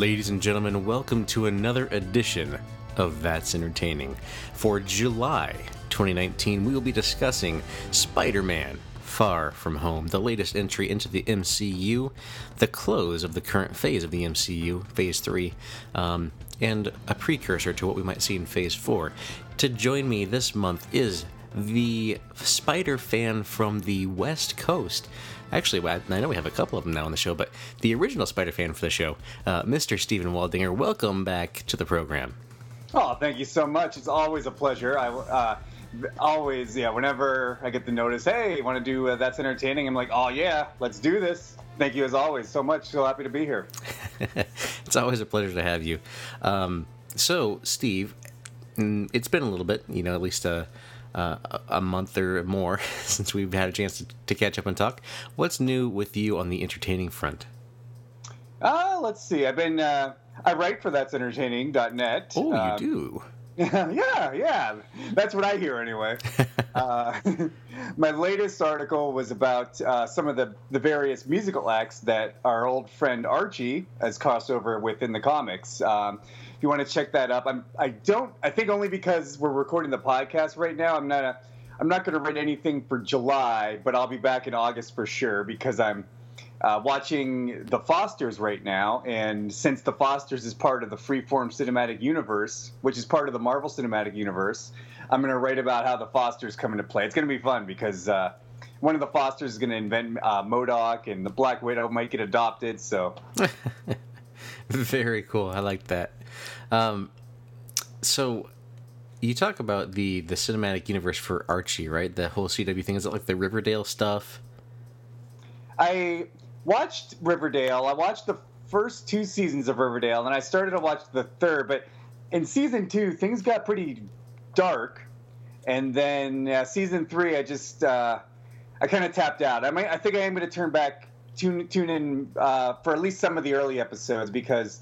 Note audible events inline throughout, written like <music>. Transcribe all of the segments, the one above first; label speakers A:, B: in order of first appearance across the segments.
A: Ladies and gentlemen, welcome to another edition of That's Entertaining. For July 2019, we will be discussing Spider Man Far From Home, the latest entry into the MCU, the close of the current phase of the MCU, Phase 3, um, and a precursor to what we might see in Phase 4. To join me this month is the Spider fan from the West Coast. Actually, I know we have a couple of them now on the show, but the original Spider fan for the show, uh, Mr. Stephen Waldinger. Welcome back to the program.
B: Oh, thank you so much. It's always a pleasure. I uh, always, yeah. Whenever I get the notice, hey, want to do uh, that's entertaining? I'm like, oh yeah, let's do this. Thank you as always so much. So happy to be here. <laughs>
A: it's always a pleasure to have you. Um, so, Steve, mm, it's been a little bit, you know, at least a uh, a month or more <laughs> since we've had a chance to, to, catch up and talk. What's new with you on the entertaining front?
B: Uh, let's see. I've been uh, I write for that's entertaining.net.
A: Oh, um, you do. <laughs>
B: yeah, yeah. That's what I hear anyway. <laughs> uh, my latest article was about uh, some of the, the various musical acts that our old friend Archie has crossed over within the comics. Um, you want to check that up, I'm I don't I think only because we're recording the podcast right now. I'm not a, I'm not going to write anything for July, but I'll be back in August for sure because I'm uh, watching The Fosters right now, and since The Fosters is part of the Freeform Cinematic Universe, which is part of the Marvel Cinematic Universe, I'm going to write about how The Fosters come into play. It's going to be fun because uh, one of the Fosters is going to invent uh, MODOK, and the Black Widow might get adopted. So, <laughs>
A: very cool. I like that. Um, so you talk about the the cinematic universe for Archie, right? The whole CW thing. Is it like the Riverdale stuff?
B: I watched Riverdale. I watched the first two seasons of Riverdale, and I started to watch the third. But in season two, things got pretty dark, and then uh, season three, I just uh, I kind of tapped out. I might. I think I am going to turn back tune tune in uh, for at least some of the early episodes because.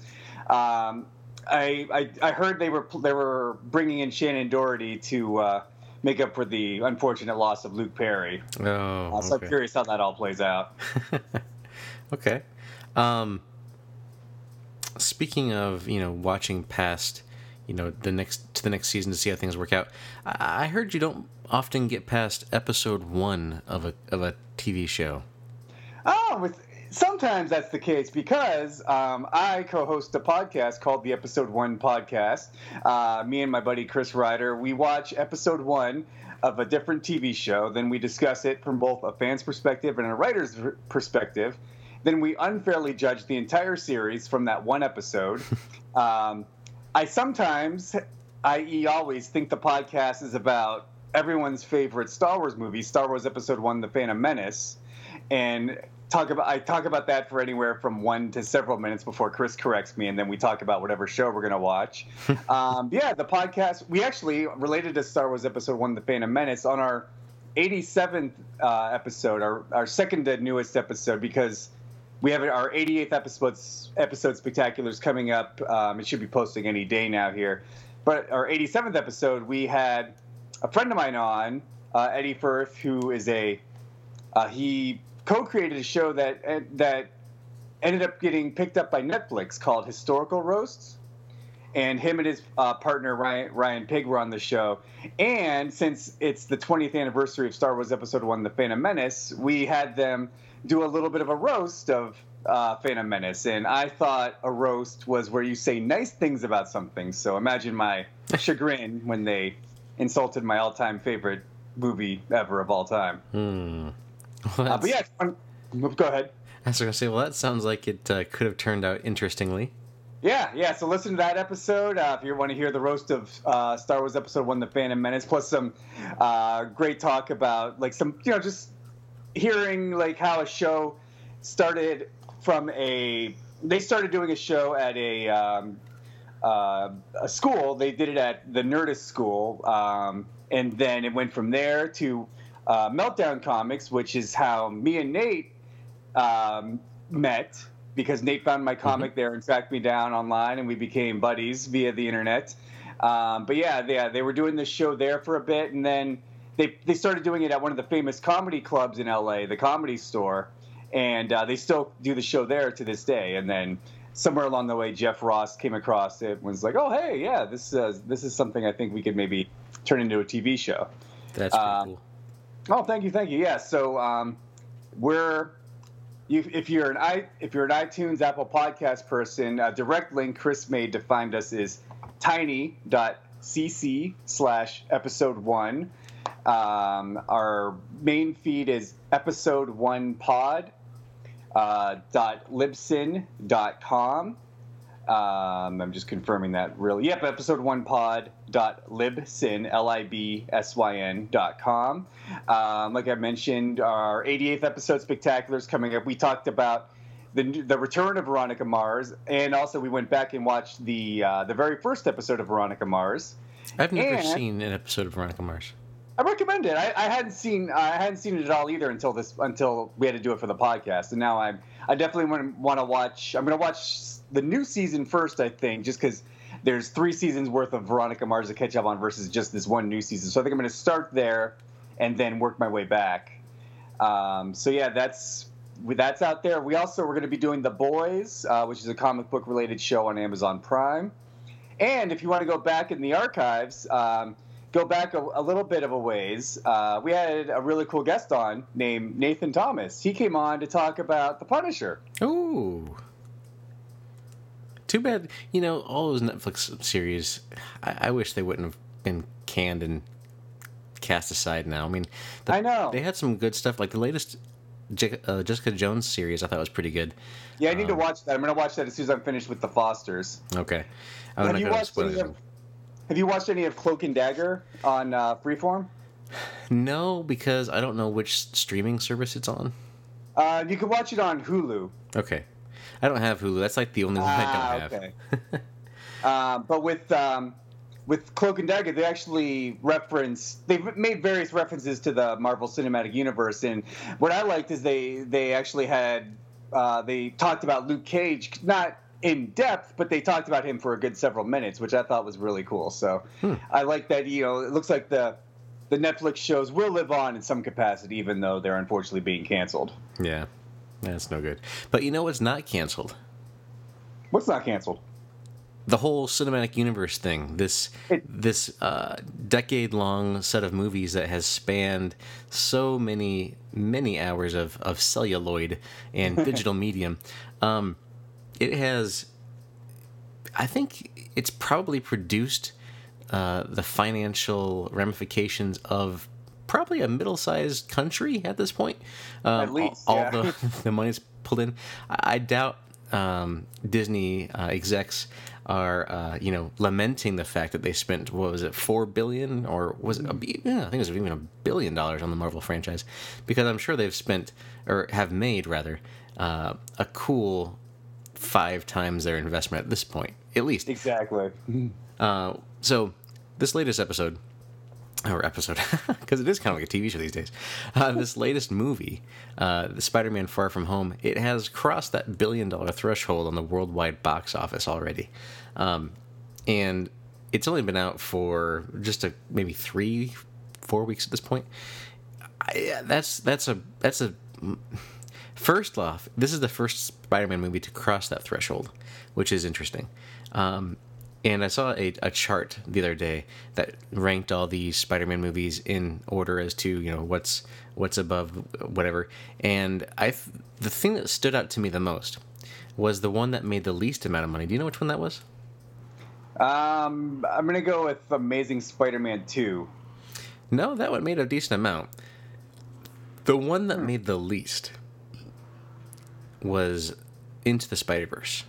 B: Um, I, I, I heard they were they were bringing in Shannen Doherty to uh, make up for the unfortunate loss of Luke Perry.
A: Oh, uh,
B: so okay. I'm curious how that all plays out. <laughs>
A: okay. Um, speaking of you know watching past you know the next to the next season to see how things work out, I, I heard you don't often get past episode one of a of a TV show.
B: Oh, with sometimes that's the case because um, I co-host a podcast called the Episode One Podcast. Uh, me and my buddy Chris Ryder, we watch episode one of a different TV show. Then we discuss it from both a fan's perspective and a writer's perspective. Then we unfairly judge the entire series from that one episode. <laughs> um, I sometimes, i.e., always, think the podcast is about everyone's favorite Star Wars movie, Star Wars Episode One: The Phantom Menace, and talk about I talk about that for anywhere from one to several minutes before Chris corrects me, and then we talk about whatever show we're gonna watch. <laughs> um, yeah, the podcast we actually related to Star Wars Episode One: The Phantom Menace on our 87th uh, episode, our our second to newest episode, because we have our 88th episodes episode spectaculars coming up. Um, it should be posting any day now here, but our 87th episode we had a friend of mine on, uh, Eddie Firth, who is a uh, he co-created a show that uh, that ended up getting picked up by Netflix called Historical Roasts. And him and his uh, partner Ryan, Ryan Pig were on the show. And since it's the 20th anniversary of Star Wars Episode One: The Phantom Menace, we had them do a little bit of a roast of uh, Phantom Menace. And I thought a roast was where you say nice things about something. So imagine my <laughs> chagrin when they insulted my all-time favorite movie ever of all time.
A: Hmm.
B: Well, uh, but yeah, um, go ahead.
A: I was going to say, well, that sounds like it uh, could have turned out interestingly.
B: Yeah, yeah. So listen to that episode uh, if you want to hear the roast of uh, Star Wars Episode One: The Phantom Menace, plus some uh, great talk about like some, you know, just hearing like how a show started from a. They started doing a show at a um, uh, a school. They did it at the Nerdist School, um, and then it went from there to uh, Meltdown Comics, which is how me and Nate um, met because Nate found my comic mm-hmm. there and tracked me down online, and we became buddies via the internet. Um, but yeah, they, they were doing this show there for a bit, and then they they started doing it at one of the famous comedy clubs in LA, the Comedy Store, and uh, they still do the show there to this day. And then somewhere along the way, Jeff Ross came across it and was like, "Oh, hey, yeah, this uh, this is something I think we could maybe turn into a TV show."
A: That's pretty uh, cool.
B: Oh, thank you, thank you. Yeah, so um, we're you, if you're an i if you're an iTunes Apple Podcast person, a direct link Chris made to find us is tiny.cc slash episode one. Um, our main feed is episode one pod uh, dot libsyn.com. Um, I'm just confirming that really. Yep, episode one pod dot libsyn l i b s y n dot com. Um, like I mentioned, our 88th episode spectacular is coming up. We talked about the the return of Veronica Mars, and also we went back and watched the uh, the very first episode of Veronica Mars.
A: I've never and, seen an episode of Veronica Mars.
B: I recommend it. I, I, hadn't seen I hadn't seen it at all either until this until we had to do it for the podcast, and now I'm I definitely want to want to watch. I'm going to watch the new season first, I think, just because there's three seasons worth of Veronica Mars to catch up on versus just this one new season. So I think I'm going to start there and then work my way back. Um, so yeah, that's that's out there. We also we're going to be doing The Boys, uh, which is a comic book related show on Amazon Prime. And if you want to go back in the archives. Um, go back a, a, little bit of a ways, uh, we had a really cool guest on named Nathan Thomas. He came on to talk about The Punisher.
A: Ooh. Too bad, you know, all those Netflix series, I, I wish they wouldn't have been canned and cast aside now. I mean,
B: the, I know.
A: They had some good stuff, like the latest uh, Jessica Jones series, I thought was pretty good.
B: Yeah, I need um, to watch that. I'm going to watch that as soon as I'm finished with The Fosters.
A: Okay.
B: I'm have you watched any of, have you watched any of Cloak and Dagger on uh, Freeform?
A: No, because I don't know which streaming service it's on.
B: Uh, you can watch it on Hulu.
A: Okay, I don't have Hulu. That's like the only one I don't ah, have. Okay. <laughs>
B: uh, but with um, with Cloak and Dagger, they actually reference. They've made various references to the Marvel Cinematic Universe, and what I liked is they they actually had uh, they talked about Luke Cage, not in depth, but they talked about him for a good several minutes, which I thought was really cool. So hmm. I like that. You know, it looks like the the Netflix shows will live on in some capacity, even though they're unfortunately being canceled.
A: Yeah, that's no good. But you know what's not canceled?
B: What's not canceled?
A: The whole cinematic universe thing. This it, this uh, decade long set of movies that has spanned so many many hours of of celluloid and <laughs> digital medium. Um, it has. I think it's probably produced uh, the financial ramifications of probably a middle-sized country at this point.
B: Um, at least,
A: all,
B: yeah.
A: all the <laughs> <laughs> the money's pulled in. I, I doubt um, Disney uh, execs are uh, you know lamenting the fact that they spent what was it four billion or was it a, yeah, I think it was even a billion dollars on the Marvel franchise because I'm sure they've spent or have made rather uh, a cool five times their investment at this point, at least.
B: Exactly.
A: Uh, so this latest episode, or episode, <laughs> because it is kind of like a TV show these days. Uh, this latest movie, uh, the Spider-Man: Far From Home, it has crossed that billion-dollar threshold on the worldwide box office already, um, and it's only been out for just a maybe three, four weeks at this point. I, that's that's a that's a <laughs> First off, this is the first Spider-Man movie to cross that threshold, which is interesting. Um, and I saw a, a, chart the other day that ranked all these Spider-Man movies in order as to you know what's what's above whatever. And I the thing that stood out to me the most was the one that made the least amount of money. Do you know which one that was?
B: Um, I'm gonna go with Amazing Spider-Man Two.
A: No, that one made a decent amount. The one that hmm. made the least was Into the Spider Verse.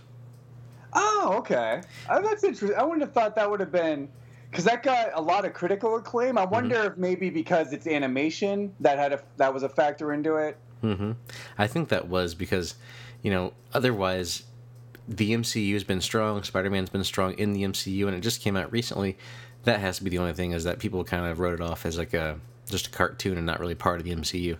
B: Oh, okay. Oh, that's interesting. I wouldn't have thought that would have been because that got a lot of critical acclaim. I wonder mm-hmm. if maybe because it's animation that had a that was a factor into it.
A: Mm-hmm. I think that was because, you know, otherwise, the MCU has been strong. Spider Man's been strong in the MCU, and it just came out recently. That has to be the only thing is that people kind of wrote it off as like a just a cartoon and not really part of the MCU.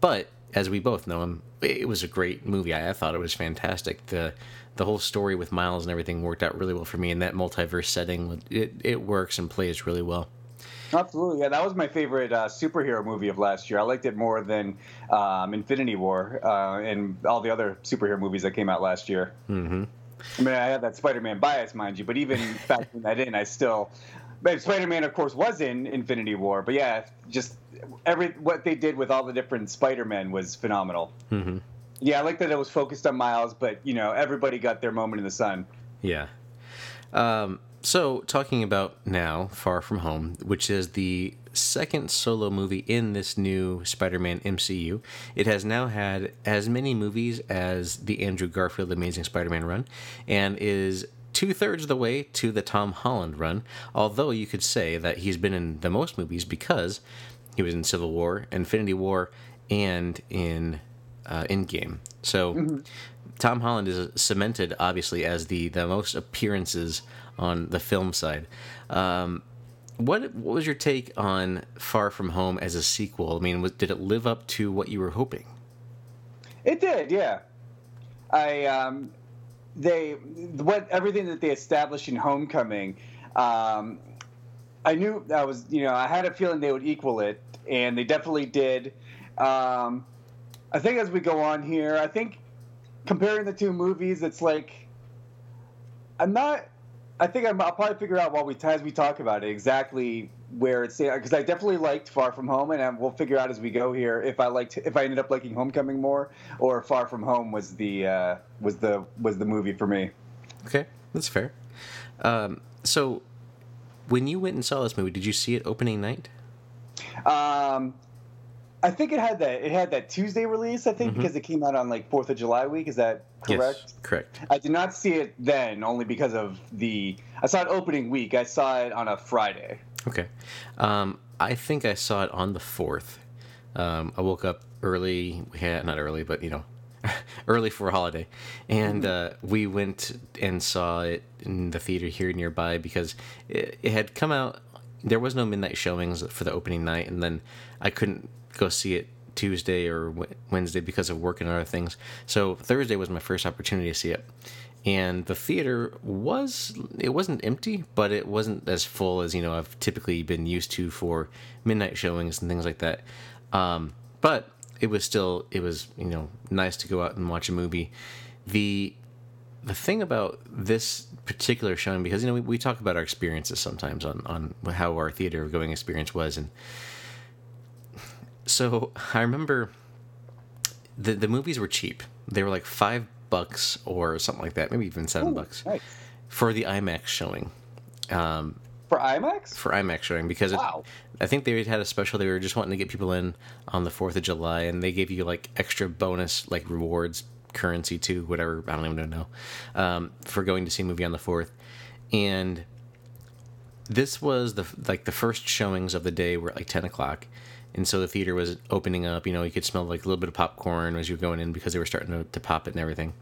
A: But as we both know it was a great movie. I, I, thought it was fantastic. the The whole story with Miles and everything worked out really well for me. In that multiverse setting, it it works and plays really well.
B: Absolutely, yeah. That was my favorite uh, superhero movie of last year. I liked it more than um, Infinity War uh, and all the other superhero movies that came out last year.
A: Mm-hmm.
B: I mean, I have that Spider-Man bias, mind you, but even <laughs> factoring that in, I still. Spider-Man, of course, was in Infinity War, but yeah, just every what they did with all the different Spider-Men was phenomenal.
A: Mm-hmm.
B: Yeah, I like that it was focused on Miles, but you know, everybody got their moment in the sun.
A: Yeah. Um, so, talking about now, Far From Home, which is the second solo movie in this new Spider Man MCU, it has now had as many movies as the Andrew Garfield Amazing Spider Man run and is two thirds of the way to the Tom Holland run, although you could say that he's been in the most movies because he was in Civil War, Infinity War, and in uh, Endgame. So. Mm-hmm. Tom Holland is cemented, obviously, as the, the most appearances on the film side. Um, what what was your take on Far From Home as a sequel? I mean, was, did it live up to what you were hoping?
B: It did, yeah. I um, they what everything that they established in Homecoming. Um, I knew I was, you know, I had a feeling they would equal it, and they definitely did. Um, I think as we go on here, I think comparing the two movies, it's like I'm not. I think i will probably figure out while we as we talk about it exactly where it's because I definitely liked Far From Home, and we'll figure out as we go here if I liked if I ended up liking Homecoming more or Far From Home was the uh, was the was the movie for me.
A: Okay, that's fair. Um, so, when you went and saw this movie, did you see it opening night?
B: Um, I think it had that. It had that Tuesday release. I think mm-hmm. because it came out on like Fourth of July week. Is that correct?
A: Yes, correct.
B: I did not see it then, only because of the. I saw it opening week. I saw it on a Friday.
A: Okay, um, I think I saw it on the fourth. Um, I woke up early. Yeah, not early, but you know, <laughs> early for a holiday, and mm-hmm. uh, we went and saw it in the theater here nearby because it, it had come out. There was no midnight showings for the opening night, and then I couldn't go see it Tuesday or Wednesday because of work and other things. So Thursday was my first opportunity to see it. And the theater was it wasn't empty, but it wasn't as full as you know I've typically been used to for midnight showings and things like that. Um, but it was still it was you know nice to go out and watch a movie. The the thing about this particular showing because you know we, we talk about our experiences sometimes on on how our theater going experience was and so <laughs> I remember the the movies were cheap. They were like five bucks or something like that, maybe even seven Ooh, bucks nice. for the IMAX showing.
B: Um, for IMAX?
A: For IMAX showing because wow. it, I think they had a special. They were just wanting to get people in on the Fourth of July, and they gave you like extra bonus like rewards currency too, whatever I don't even know, um, for going to see a movie on the Fourth, and this was the like the first showings of the day were at like ten o'clock and so the theater was opening up. You know, you could smell like a little bit of popcorn as you were going in because they were starting to, to pop it and everything.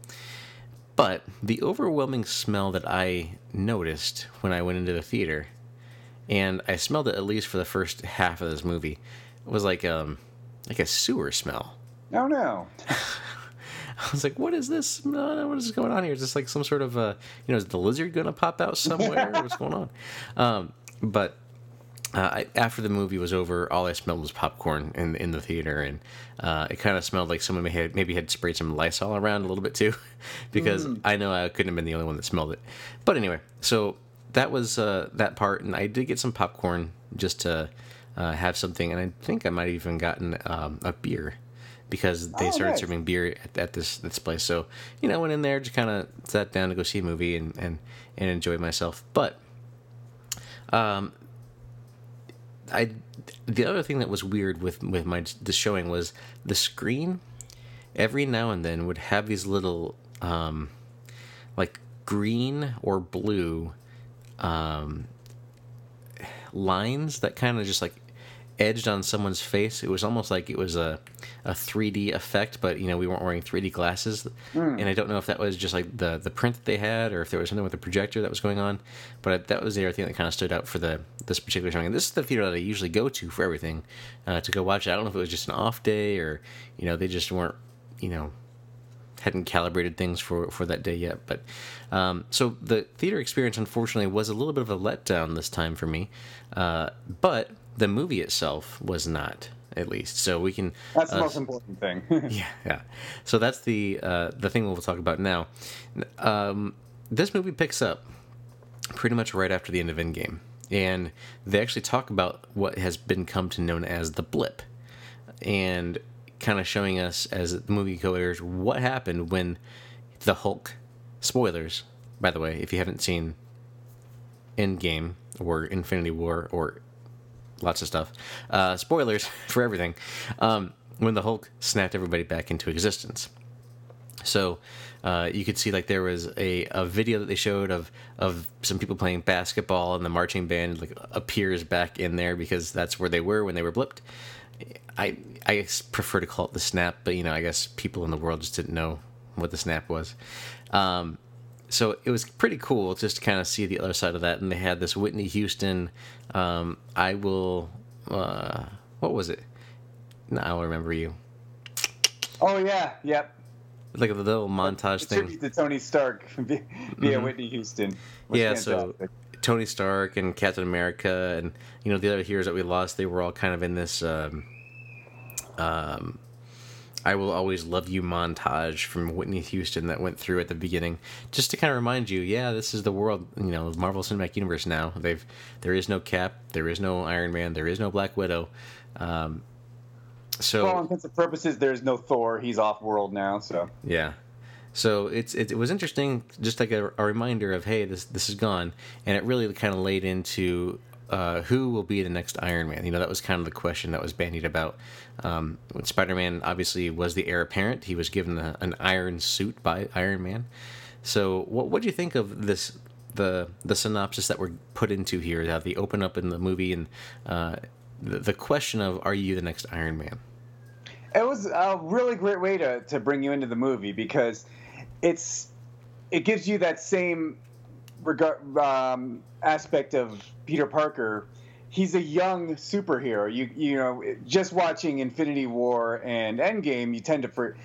A: But the overwhelming smell that I noticed when I went into the theater, and I smelled it at least for the first half of this movie, was like um like a sewer smell.
B: Oh no. <laughs>
A: I was like, "What is this? What is going on here? Is this like some sort of uh, you know, is the lizard going to pop out somewhere? <laughs> What's going on?" Um, but uh, I, after the movie was over, all I smelled was popcorn in in the theater, and uh, it kind of smelled like someone may had, maybe had sprayed some Lysol around a little bit too, <laughs> because mm. I know I couldn't have been the only one that smelled it. But anyway, so that was uh, that part, and I did get some popcorn just to uh, have something, and I think I might have even gotten um, a beer because they oh, started nice. serving beer at, at, this this place. So you know, I went in there, just kind of sat down to go see a movie and and and enjoy myself, but. Um, I the other thing that was weird with with my the showing was the screen every now and then would have these little um, like green or blue um, lines that kind of just like edged on someone's face. It was almost like it was a a 3D effect, but you know we weren't wearing 3D glasses, mm. and I don't know if that was just like the the print that they had, or if there was something with the projector that was going on. But that was the other thing that kind of stood out for the this particular showing. And this is the theater that I usually go to for everything uh, to go watch it. I don't know if it was just an off day or you know they just weren't you know hadn't calibrated things for for that day yet. But um, so the theater experience unfortunately was a little bit of a letdown this time for me. Uh, but the movie itself was not at least. So we can.
B: That's the uh, most important thing. <laughs> <laughs>
A: yeah, yeah. So that's the uh, the thing we'll talk about now. Um, this movie picks up pretty much right after the end of Endgame, and they actually talk about what has been come to known as the blip, and kind of showing us as the movie co-airs what happened when the Hulk. Spoilers, by the way, if you haven't seen Endgame or Infinity War or lots of stuff. Uh, spoilers <laughs> for everything. Um, when the Hulk snapped everybody back into existence. So uh, you could see like there was a, a video that they showed of of some people playing basketball and the marching band like appears back in there because that's where they were when they were blipped. I I prefer to call it the snap, but you know I guess people in the world just didn't know what the snap was. Um, so it was pretty cool just to kind of see the other side of that. And they had this Whitney Houston, um, I will, uh, what was it? No, I'll remember you.
B: Oh yeah, yep.
A: Like a little montage thing.
B: Tribute to Tony Stark <laughs> via mm-hmm. Whitney Houston.
A: Yeah, fantastic. so Tony Stark and Captain America and you know the other heroes that we lost, they were all kind of in this um, um, I Will Always Love You montage from Whitney Houston that went through at the beginning, just to kind of remind you, yeah, this is the world, you know, Marvel Cinematic Universe now. They've there is no Cap, there is no Iron Man, there is no Black Widow. Um, so,
B: for all intents and purposes, there's no Thor. He's off world now. So
A: yeah, so it's it, it was interesting, just like a, a, reminder of hey, this this is gone, and it really kind of laid into uh, who will be the next Iron Man? You know, that was kind of the question that was bandied about. Um, when Spider Man obviously was the heir apparent, he was given a, an iron suit by Iron Man. So, what what do you think of this? The the synopsis that we're put into here, that they open up in the movie, and uh, the, the question of are you the next Iron Man?
B: It was a really great way to to bring you into the movie because it's it gives you that same regard um, aspect of Peter Parker, he's a young superhero. You you know, just watching Infinity War and Endgame, you tend to for.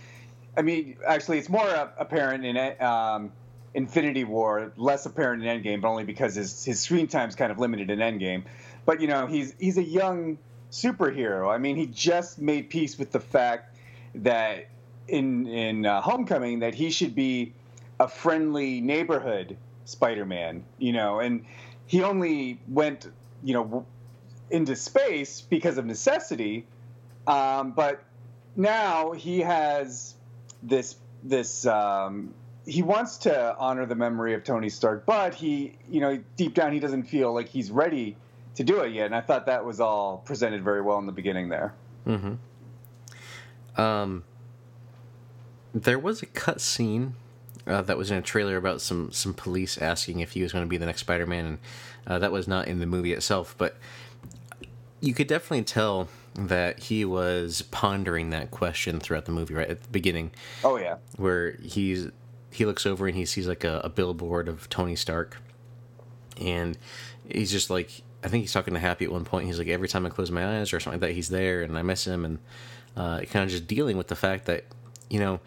B: I mean, actually, it's more apparent in um, Infinity War, less apparent in Endgame, but only because his his screen time's kind of limited in Endgame. But you know, he's he's a young superhero. I mean, he just made peace with the fact that in in uh, Homecoming that he should be a friendly neighborhood Spider-Man. You know, and he only went, you know, into space because of necessity. Um, but now he has this this um, he wants to honor the memory of Tony Stark, but he, you know, deep down he doesn't feel like he's ready to do it yet. And I thought that was all presented very well in the beginning there.
A: Mm-hmm. Um, there was a cut scene uh, that was in a trailer about some some police asking if he was going to be the next Spider-Man, and uh, that was not in the movie itself, but you could definitely tell that he was pondering that question throughout the movie right at the beginning.
B: Oh yeah,
A: where he's he looks over and he sees like a, a billboard of Tony Stark, and he's just like I think he's talking to Happy at one point. He's like, every time I close my eyes or something like that, he's there, and I miss him, and uh, kind of just dealing with the fact that you know,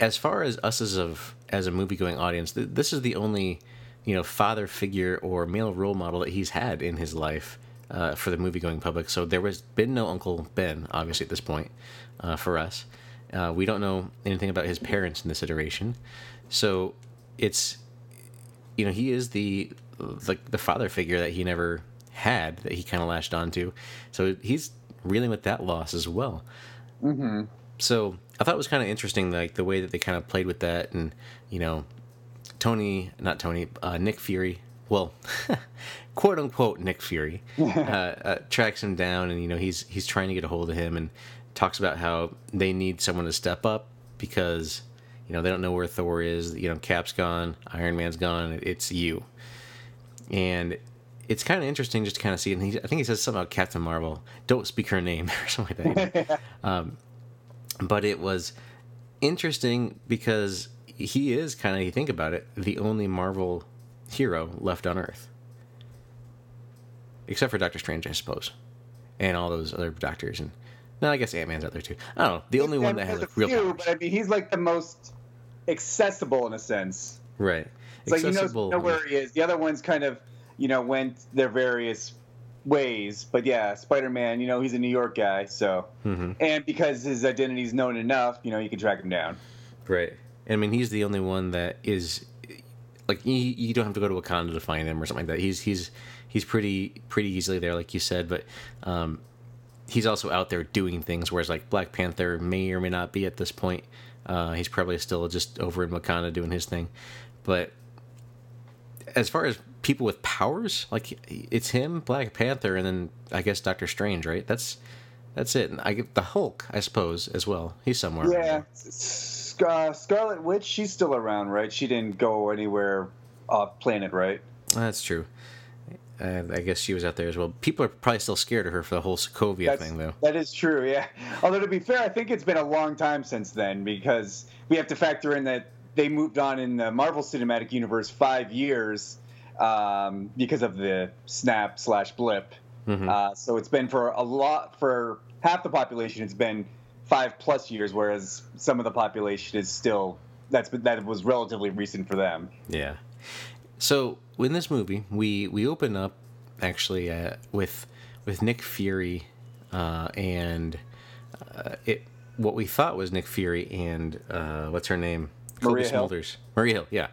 A: as far as us as of as a movie going audience, th- this is the only you know father figure or male role model that he's had in his life uh, for the movie going public. So there was been no Uncle Ben, obviously at this point, uh, for us. Uh, we don't know anything about his parents in this iteration, so it's you know he is the the, the father figure that he never had that he kind of latched onto. So he's reeling with that loss as well.
B: Mm-hmm.
A: So I thought it was kind of interesting, like the way that they kind of played with that, and you know, Tony, not Tony, uh, Nick Fury, well, <laughs> quote unquote Nick Fury, <laughs> uh, uh, tracks him down, and you know he's he's trying to get a hold of him, and talks about how they need someone to step up because you know they don't know where Thor is. You know, Cap's gone, Iron Man's gone. It's you, and it's kind of interesting just to kind of see. And he, I think he says something about Captain Marvel. Don't speak her name <laughs> or something like that. um, but it was interesting because he is kind of, you think about it, the only Marvel hero left on Earth. Except for Doctor Strange, I suppose. And all those other doctors. And no, I guess Ant Man's out there too. I don't know. The only one that has like real few, powers.
B: But I mean, he's like the most accessible in a sense.
A: Right.
B: It's accessible. like you know, know where he is. The other ones kind of, you know, went their various ways. But yeah, Spider Man, you know, he's a New York guy, so. Mm-hmm. And because his identity is known enough, you know, you can track him down.
A: Right. I mean, he's the only one that is like you, you don't have to go to Wakanda to find him or something like that. He's he's he's pretty pretty easily there, like you said. But um, he's also out there doing things. Whereas like Black Panther may or may not be at this point. Uh, he's probably still just over in Wakanda doing his thing. But as far as people with powers, like it's him, Black Panther, and then I guess Doctor Strange, right? That's that's it. And I get the Hulk, I suppose, as well. He's somewhere.
B: Yeah, uh, Scarlet Witch, she's still around, right? She didn't go anywhere off planet, right?
A: That's true. Uh, I guess she was out there as well. People are probably still scared of her for the whole Sokovia
B: That's,
A: thing, though.
B: That is true, yeah. Although to be fair, I think it's been a long time since then because we have to factor in that they moved on in the Marvel Cinematic Universe five years um, because of the snap slash blip. Mm-hmm. Uh, so it's been for a lot for half the population. It's been five plus years, whereas some of the population is still that's that was relatively recent for them.
A: Yeah. So in this movie, we we open up actually uh, with with Nick Fury uh, and uh, it what we thought was Nick Fury and uh, what's her name
B: Maria Smulders
A: Hill. Maria Hill, yeah.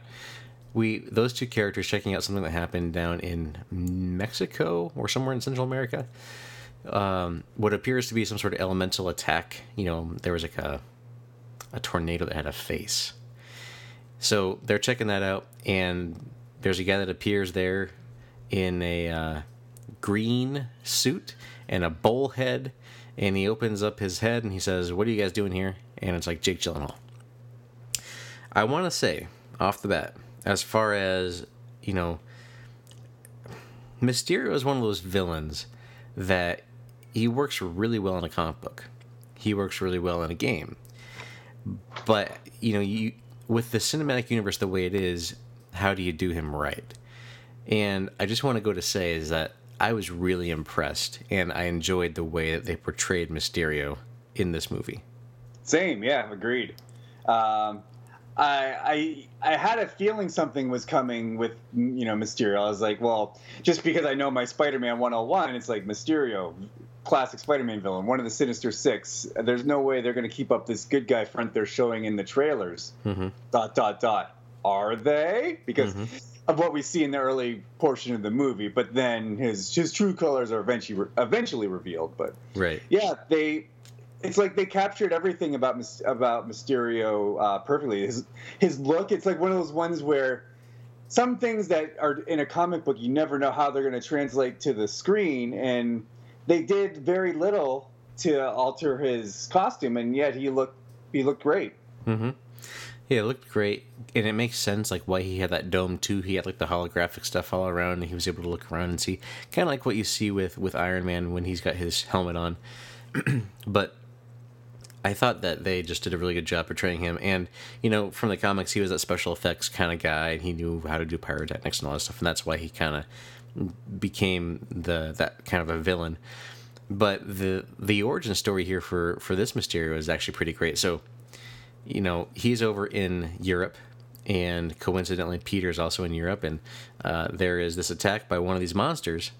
A: We those two characters checking out something that happened down in Mexico or somewhere in Central America. Um, what appears to be some sort of elemental attack. You know, there was like a a tornado that had a face. So they're checking that out, and there's a guy that appears there in a uh, green suit and a bowl head, and he opens up his head and he says, "What are you guys doing here?" And it's like Jake Gyllenhaal. I want to say off the bat, as far as you know, Mysterio is one of those villains that he works really well in a comic book. He works really well in a game. But you know, you with the cinematic universe the way it is, how do you do him right? And I just want to go to say is that I was really impressed and I enjoyed the way that they portrayed Mysterio in this movie.
B: Same, yeah, agreed. Um, I, I I had a feeling something was coming with you know Mysterio. I was like, well, just because I know my Spider-Man 101, it's like Mysterio, classic Spider-Man villain, one of the Sinister Six. There's no way they're going to keep up this good guy front they're showing in the trailers. Mm-hmm. Dot dot dot. Are they? Because mm-hmm. of what we see in the early portion of the movie, but then his his true colors are eventually eventually revealed. But
A: right,
B: yeah, they. It's like they captured everything about about Mysterio uh, perfectly. His his look. It's like one of those ones where some things that are in a comic book you never know how they're going to translate to the screen and they did very little to alter his costume, and yet he looked he looked great.
A: Mm-hmm. Yeah, it looked great, and it makes sense like why he had that dome too. He had like the holographic stuff all around, and he was able to look around and see kind of like what you see with with Iron Man when he's got his helmet on. <clears throat> but I thought that they just did a really good job portraying him, and you know, from the comics, he was that special effects kind of guy, and he knew how to do pyrotechnics and all that stuff, and that's why he kind of became the that kind of a villain. But the the origin story here for for this Mysterio is actually pretty great. So, you know, he's over in Europe, and coincidentally, Peter's also in Europe, and uh, there is this attack by one of these monsters,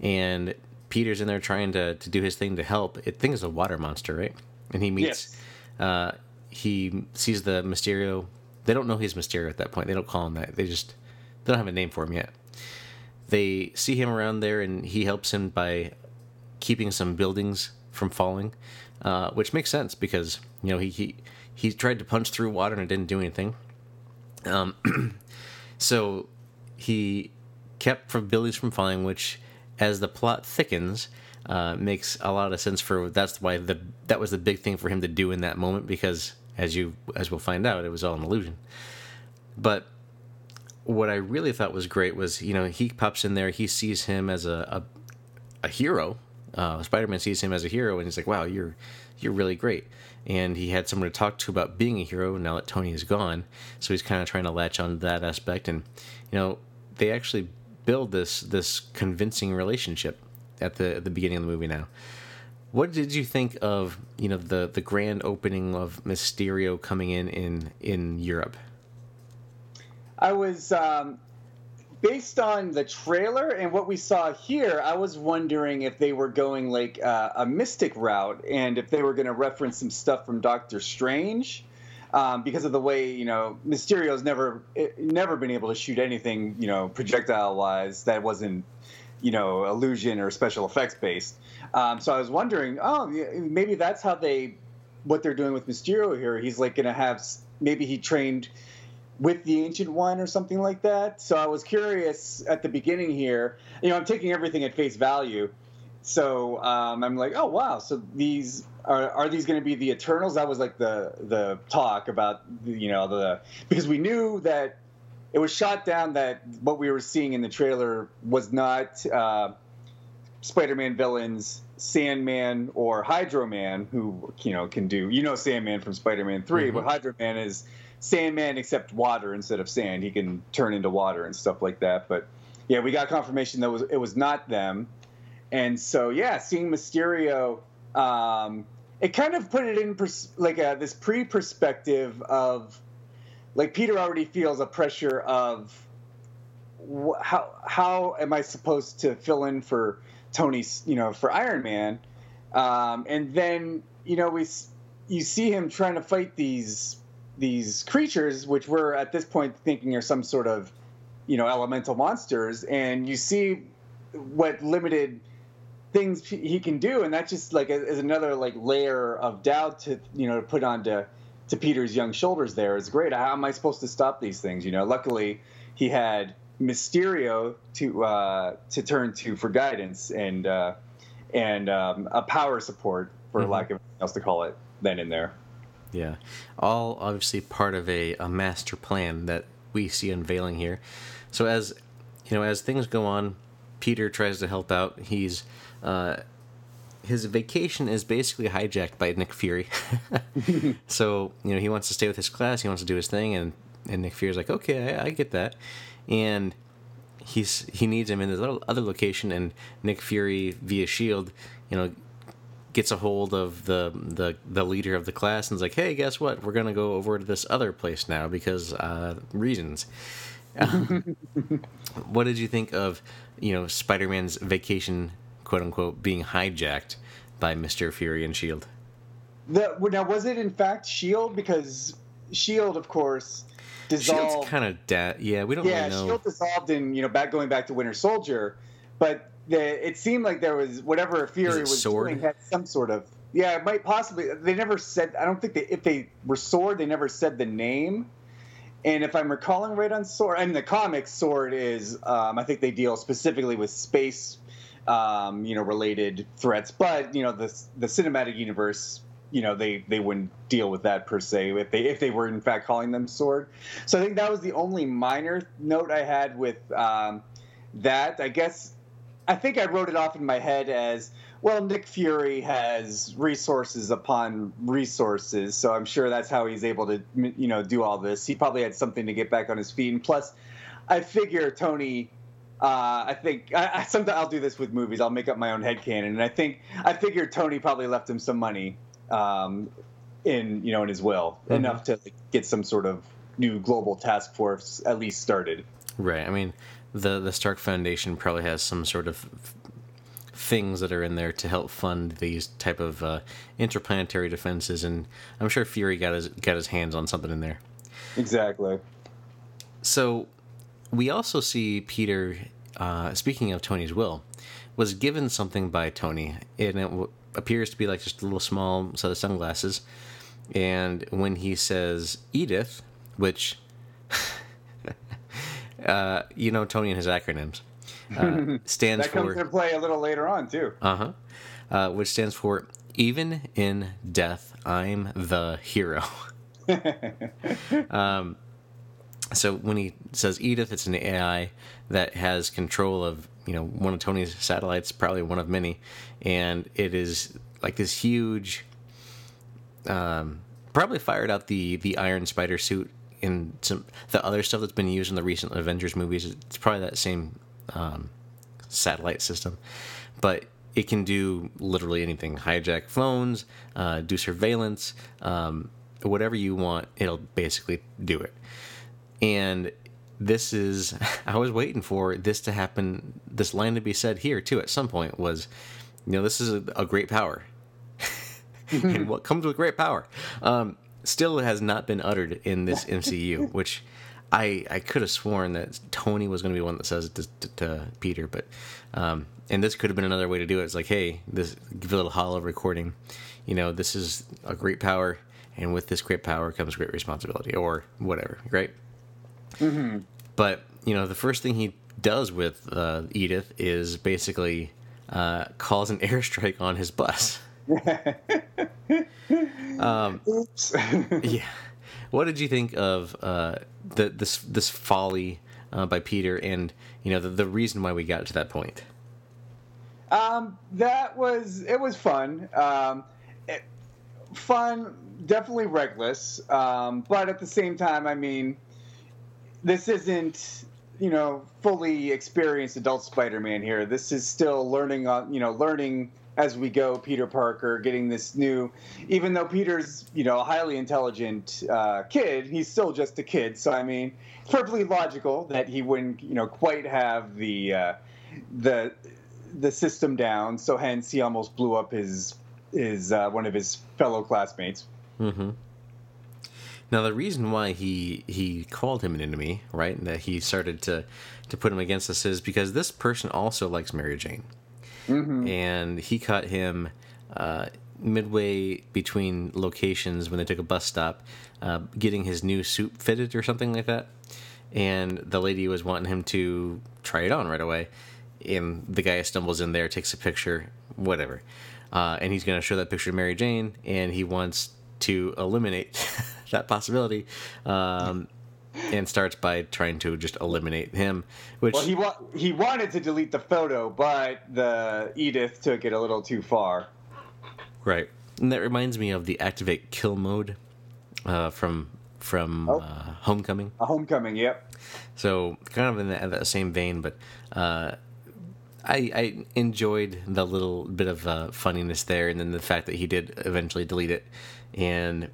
A: and Peter's in there trying to to do his thing to help. It think is a water monster, right? And he meets. Yes. Uh, he sees the Mysterio. They don't know he's Mysterio at that point. They don't call him that. They just they don't have a name for him yet they see him around there and he helps him by keeping some buildings from falling, uh, which makes sense because you know he, he he tried to punch through water and it didn't do anything. Um, <clears throat> so he kept from buildings from falling, which as the plot thickens. Uh, makes a lot of sense for that's why the that was the big thing for him to do in that moment because as you as we'll find out it was all an illusion but what I really thought was great was, you know, he pops in there, he sees him as a a, a hero. Uh, Spider-Man sees him as a hero, and he's like, "Wow, you're you're really great." And he had someone to talk to about being a hero now that Tony is gone, so he's kind of trying to latch on to that aspect. And you know, they actually build this this convincing relationship at the at the beginning of the movie. Now, what did you think of you know the the grand opening of Mysterio coming in in in Europe?
B: I was um, based on the trailer and what we saw here. I was wondering if they were going like uh, a mystic route and if they were going to reference some stuff from Doctor Strange. um, because of the way you know Mysterio's never eh, never been able to shoot anything you know projectile wise that wasn't you know illusion or special effects based. Um, so I was wondering, oh, maybe that's how they what they're doing with Mysterio here. He's like going to have maybe he trained with the ancient one or something like that. So I was curious at the beginning here. You know, I'm taking everything at face value. So um, I'm like, oh wow! So these are are these going to be the Eternals? That was like the the talk about you know the because we knew that it was shot down that what we were seeing in the trailer was not uh, Spider-Man villains, Sandman or Hydro Man, who you know can do you know Sandman from Spider-Man 3 mm-hmm. but Hydro Man is Sandman except water instead of sand. He can turn into water and stuff like that. But yeah, we got confirmation that was it was not them, and so yeah, seeing Mysterio. Um, it kind of put it in pers- like a, this pre-perspective of like Peter already feels a pressure of wh- how how am I supposed to fill in for Tony's you know for Iron Man, um, and then you know we you see him trying to fight these these creatures which we're at this point thinking are some sort of you know elemental monsters, and you see what limited things he can do, and that just like is another like layer of doubt to you know to put onto to Peter's young shoulders. There is great. How am I supposed to stop these things? You know, luckily he had Mysterio to uh, to turn to for guidance and uh, and um, a power support, for mm-hmm. lack of anything else to call it, then in there.
A: Yeah, all obviously part of a, a master plan that we see unveiling here. So as you know, as things go on, Peter tries to help out. He's uh, his vacation is basically hijacked by Nick Fury. <laughs> so you know he wants to stay with his class. He wants to do his thing, and and Nick Fury's like, okay, I, I get that, and he's he needs him in this other location, and Nick Fury via Shield, you know, gets a hold of the the the leader of the class and is like, hey, guess what? We're gonna go over to this other place now because uh, reasons. <laughs> what did you think of you know Spider-Man's vacation quote unquote being hijacked by Mister Fury and Shield.
B: The, now was it in fact Shield because Shield, of course, dissolved.
A: Shield's kind of dead. Yeah, we don't yeah, really know.
B: Shield dissolved in you know back going back to Winter Soldier, but the, it seemed like there was whatever Fury was sword? doing had some sort of yeah, it might possibly. They never said. I don't think they if they were sword, they never said the name. And if I'm recalling right on Sword, I mean the comics, Sword is um, I think they deal specifically with space um, you know, related threats. But you know, the the cinematic universe, you know, they they wouldn't deal with that per se if they if they were in fact calling them sword. So I think that was the only minor note I had with um, that. I guess I think I wrote it off in my head as. Well, Nick Fury has resources upon resources, so I'm sure that's how he's able to, you know, do all this. He probably had something to get back on his feet, and plus, I figure Tony uh, I think I, I, sometimes I'll do this with movies. I'll make up my own head canon, and I think I figured Tony probably left him some money um, in you know in his will, mm-hmm. enough to get some sort of new global task force at least started.
A: Right. I mean, the the Stark Foundation probably has some sort of things that are in there to help fund these type of uh, interplanetary defenses, and I'm sure Fury got his got his hands on something in there.
B: Exactly.
A: So we also see Peter, uh, speaking of Tony's will, was given something by Tony, and it w- appears to be like just a little small set of sunglasses. And when he says Edith, which, <laughs> uh, you know, Tony and his acronyms, uh, <laughs> stands
B: that comes
A: for.
B: into play a little later on, too.
A: Uh-huh. Uh, which stands for Even in Death, I'm the Hero. <laughs> um, so when he says Edith, it's an AI that has control of you know one of Tony's satellites, probably one of many, and it is like this huge. Um, probably fired out the the Iron Spider suit and some the other stuff that's been used in the recent Avengers movies. It's probably that same um, satellite system, but it can do literally anything: hijack phones, uh, do surveillance, um, whatever you want. It'll basically do it and this is <laughs> i was waiting for this to happen this line to be said here too at some point was you know this is a, a great power <laughs> and what comes with great power um, still has not been uttered in this <laughs> MCU, which I I could have sworn that Tony was going to be one that says it to, to, to Peter, but um, and this could have been another way to do it. It's like, hey, this give a little hollow recording. You know, this is a great power, and with this great power comes great responsibility, or whatever, right?
B: Mm-hmm.
A: But you know, the first thing he does with uh, Edith is basically uh, calls an <laughs> airstrike on his bus. <laughs> um,
B: Oops. <laughs>
A: yeah. What did you think of uh, the, this this folly uh, by Peter, and you know the, the reason why we got to that point?
B: Um, that was it was fun. Um, it, fun, definitely reckless. Um, but at the same time, I mean, this isn't you know fully experienced adult Spider-Man here. This is still learning on you know learning as we go. Peter Parker getting this new, even though Peter's you know a highly intelligent uh, kid, he's still just a kid. So I mean, it's perfectly logical that he wouldn't you know quite have the uh, the the system down. So hence he almost blew up his his uh, one of his fellow classmates.
A: Mm-hmm. Now the reason why he he called him an enemy, right, and that he started to to put him against us is because this person also likes Mary Jane,
B: Mm-hmm.
A: and he caught him uh, midway between locations when they took a bus stop, uh, getting his new suit fitted or something like that, and the lady was wanting him to try it on right away, and the guy stumbles in there, takes a picture, whatever, uh, and he's going to show that picture to Mary Jane, and he wants to eliminate <laughs> that possibility. Um, and starts by trying to just eliminate him, which
B: Well, he wa- he wanted to delete the photo, but the Edith took it a little too far.
A: Right, and that reminds me of the activate kill mode uh, from from
B: Oh.
A: uh, Homecoming.
B: A homecoming, yep.
A: So kind of in that, that same vein, but uh, I, I enjoyed the little bit of uh, funniness there, and then the fact that he did eventually delete it, and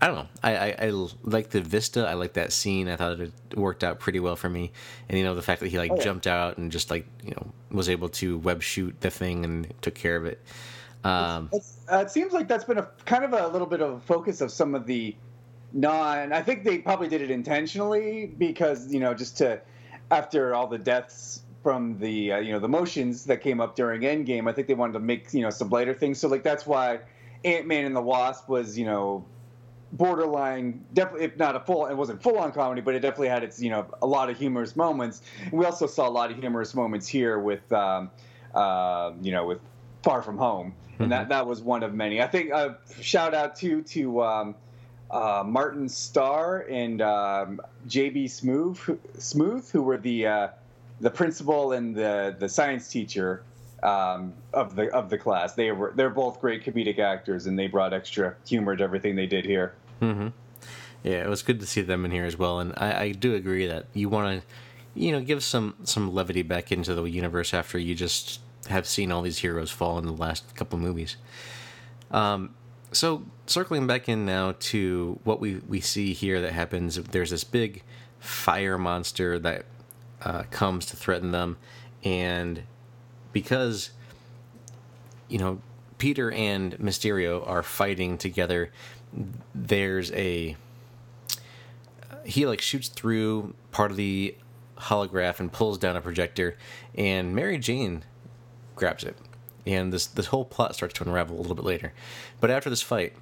A: I don't know. I, I, I like the vista. I like that scene. I thought it worked out pretty well for me, and you know the fact that he like
B: Oh, yeah.
A: jumped out and just like you know was able to web shoot the thing and took care of it. Um,
B: It's, uh, it seems like that's been a kind of a little bit of a focus of some of the non. I think they probably did it intentionally because you know just to after all the deaths from the uh, you know the motions that came up during Endgame. I think they wanted to make you know some lighter things. So like that's why Ant Man and the Wasp was you know borderline definitely if not a full it wasn't full on comedy but it definitely had its you know a lot of humorous moments. We also saw a lot of humorous moments here with um, uh, you know with far from home. And that that was one of many. I think uh, shout out to to um, uh, martin starr and um, j.b Smoove Smoove who were the uh, the principal and the the science teacher um, of the of the class. They were they're both great comedic actors, and they brought extra humor to everything they did here.
A: hmm Yeah, it was good to see them in here as well, and I, I do agree that you want to, you know, give some some levity back into the universe after you just have seen all these heroes fall in the last couple movies. Um, so circling back in now to what we we see here that happens. There's this big fire monster that uh, comes to threaten them, and because you know Peter and Mysterio are fighting together, there's a he like shoots through part of the holograph and pulls down a projector, and Mary Jane grabs it, and this this whole plot starts to unravel a little bit later. But after this fight,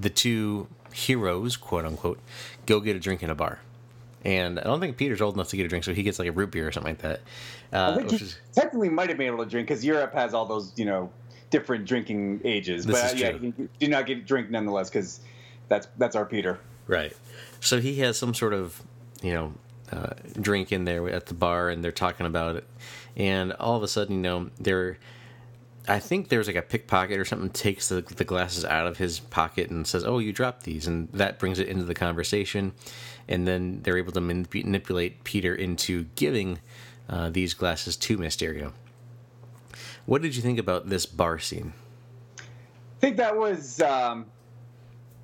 A: the two heroes, quote unquote, go get a drink in a bar. And I don't think Peter's old enough to get a drink, so he gets like a root beer or something like that. Uh, which is
B: technically might have been able to drink because Europe has all those you know different drinking ages.
A: This
B: but
A: is
B: uh, yeah,
A: true.
B: he do not get drink nonetheless because that's that's our Peter.
A: Right. So he has some sort of, you know, uh, drink in there at the bar, and they're talking about it, and all of a sudden, you know, they're. I think there's like a pickpocket or something takes the, the glasses out of his pocket and says, "Oh, you dropped these," and that brings it into the conversation, and then they're able to manip- manipulate Peter into giving uh, these glasses to Mysterio. What did you think about this bar scene?
B: I think that was um,